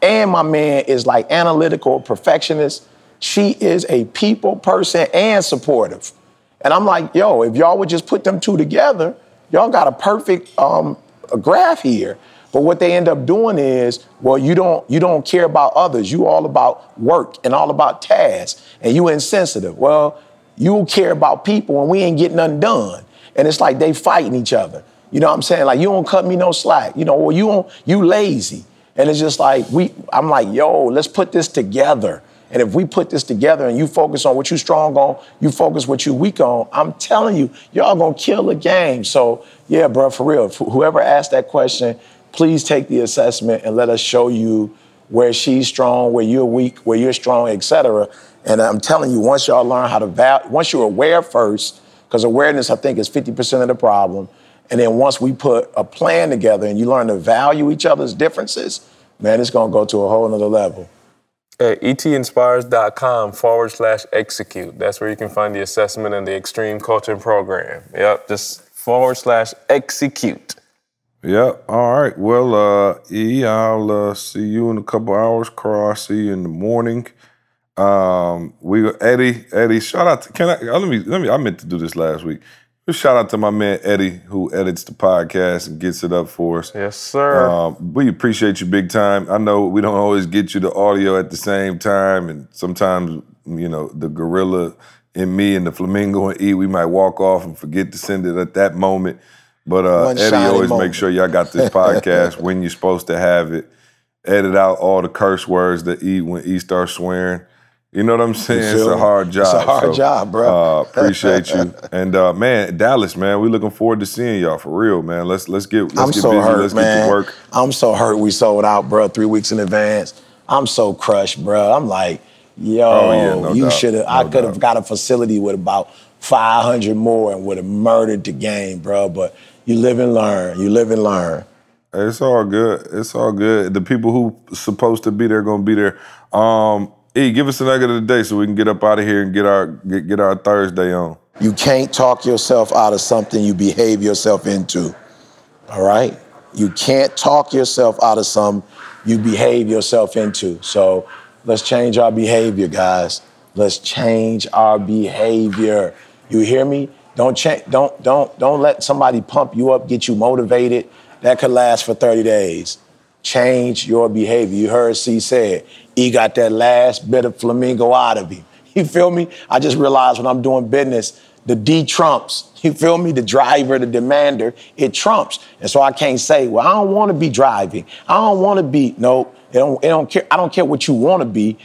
and my man is like analytical, perfectionist. She is a people person and supportive. And I'm like, yo, if y'all would just put them two together, y'all got a perfect um, a graph here. But what they end up doing is, well, you don't you don't care about others. You all about work and all about tasks, and you insensitive. Well, you care about people, and we ain't getting nothing done. And it's like they fighting each other. You know what I'm saying? Like you don't cut me no slack. You know, or you don't you lazy. And it's just like we. I'm like, yo, let's put this together. And if we put this together and you focus on what you're strong on, you focus what you weak on, I'm telling you, y'all gonna kill the game. So yeah, bro, for real. Whoever asked that question, please take the assessment and let us show you where she's strong, where you're weak, where you're strong, etc. And I'm telling you, once y'all learn how to val, once you're aware first, because awareness I think is 50% of the problem, And then once we put a plan together and you learn to value each other's differences, man, it's gonna go to a whole nother level. At etinspires.com forward slash execute. That's where you can find the assessment and the extreme coaching program. Yep, just forward slash execute. Yep. All right. Well, uh, E, I'll uh, see you in a couple hours. Carl, I'll see you in the morning. Um, we Eddie, Eddie, shout out to can I uh, let me let me I meant to do this last week. Shout out to my man Eddie who edits the podcast and gets it up for us. Yes, sir. Um, we appreciate you big time. I know we don't always get you the audio at the same time, and sometimes you know the gorilla in me and the flamingo and E, we might walk off and forget to send it at that moment. But uh, Eddie always moment. make sure y'all got this [LAUGHS] podcast when you're supposed to have it. Edit out all the curse words that E when E starts swearing. You know what I'm saying? It's a hard job. It's a hard job, bro. Uh, appreciate you. [LAUGHS] And uh, man, Dallas, man, we looking forward to seeing y'all for real, man. Let's let's get let's I'm get so busy. hurt, let's get man. to work. I'm so hurt. We sold out, bro, three weeks in advance. I'm so crushed, bro. I'm like, yo, Oh, yeah, no you should have. I could have got a facility with about 500 more and would have murdered the game, bro. But you live and learn. You live and learn. It's all good. It's all good. The people who supposed to be there gonna be there. Um, E, give us a nugget of the day so we can get up out of here and get our get, get our Thursday on. You can't talk yourself out of something you behave yourself into. All right? You can't talk yourself out of something you behave yourself into. So let's change our behavior, guys. Let's change our behavior. You hear me? Don't change don't don't don't let somebody pump you up, get you motivated. That could last for 30 days. Change your behavior. You heard C said, he got that last bit of flamingo out of him. You feel me? I just realized when I'm doing business, the D trumps. You feel me? The driver, the demander, it trumps. And so I can't say, well, I don't want to be driving. I don't want to be. No, it don't, it don't care. I don't care what you want to be.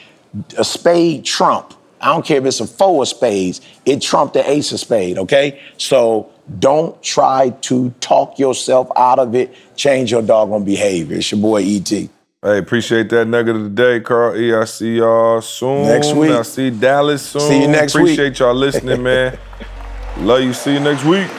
A spade trump. I don't care if it's a four of spades. It trumped the ace of spade, okay? So don't try to talk yourself out of it. Change your doggone behavior. It's your boy E.T. Hey, appreciate that nugget of the day, Carl E. I see y'all soon. Next week. I see Dallas soon. See you next appreciate week. Appreciate y'all listening, man. [LAUGHS] Love you. See you next week.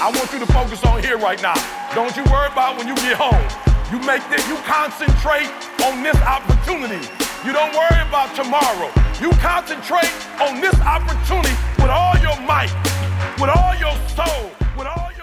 I want you to focus on here right now. Don't you worry about when you get home. You make this, you concentrate on this opportunity. You don't worry about tomorrow. You concentrate on this opportunity with all your might, with all your soul, with all your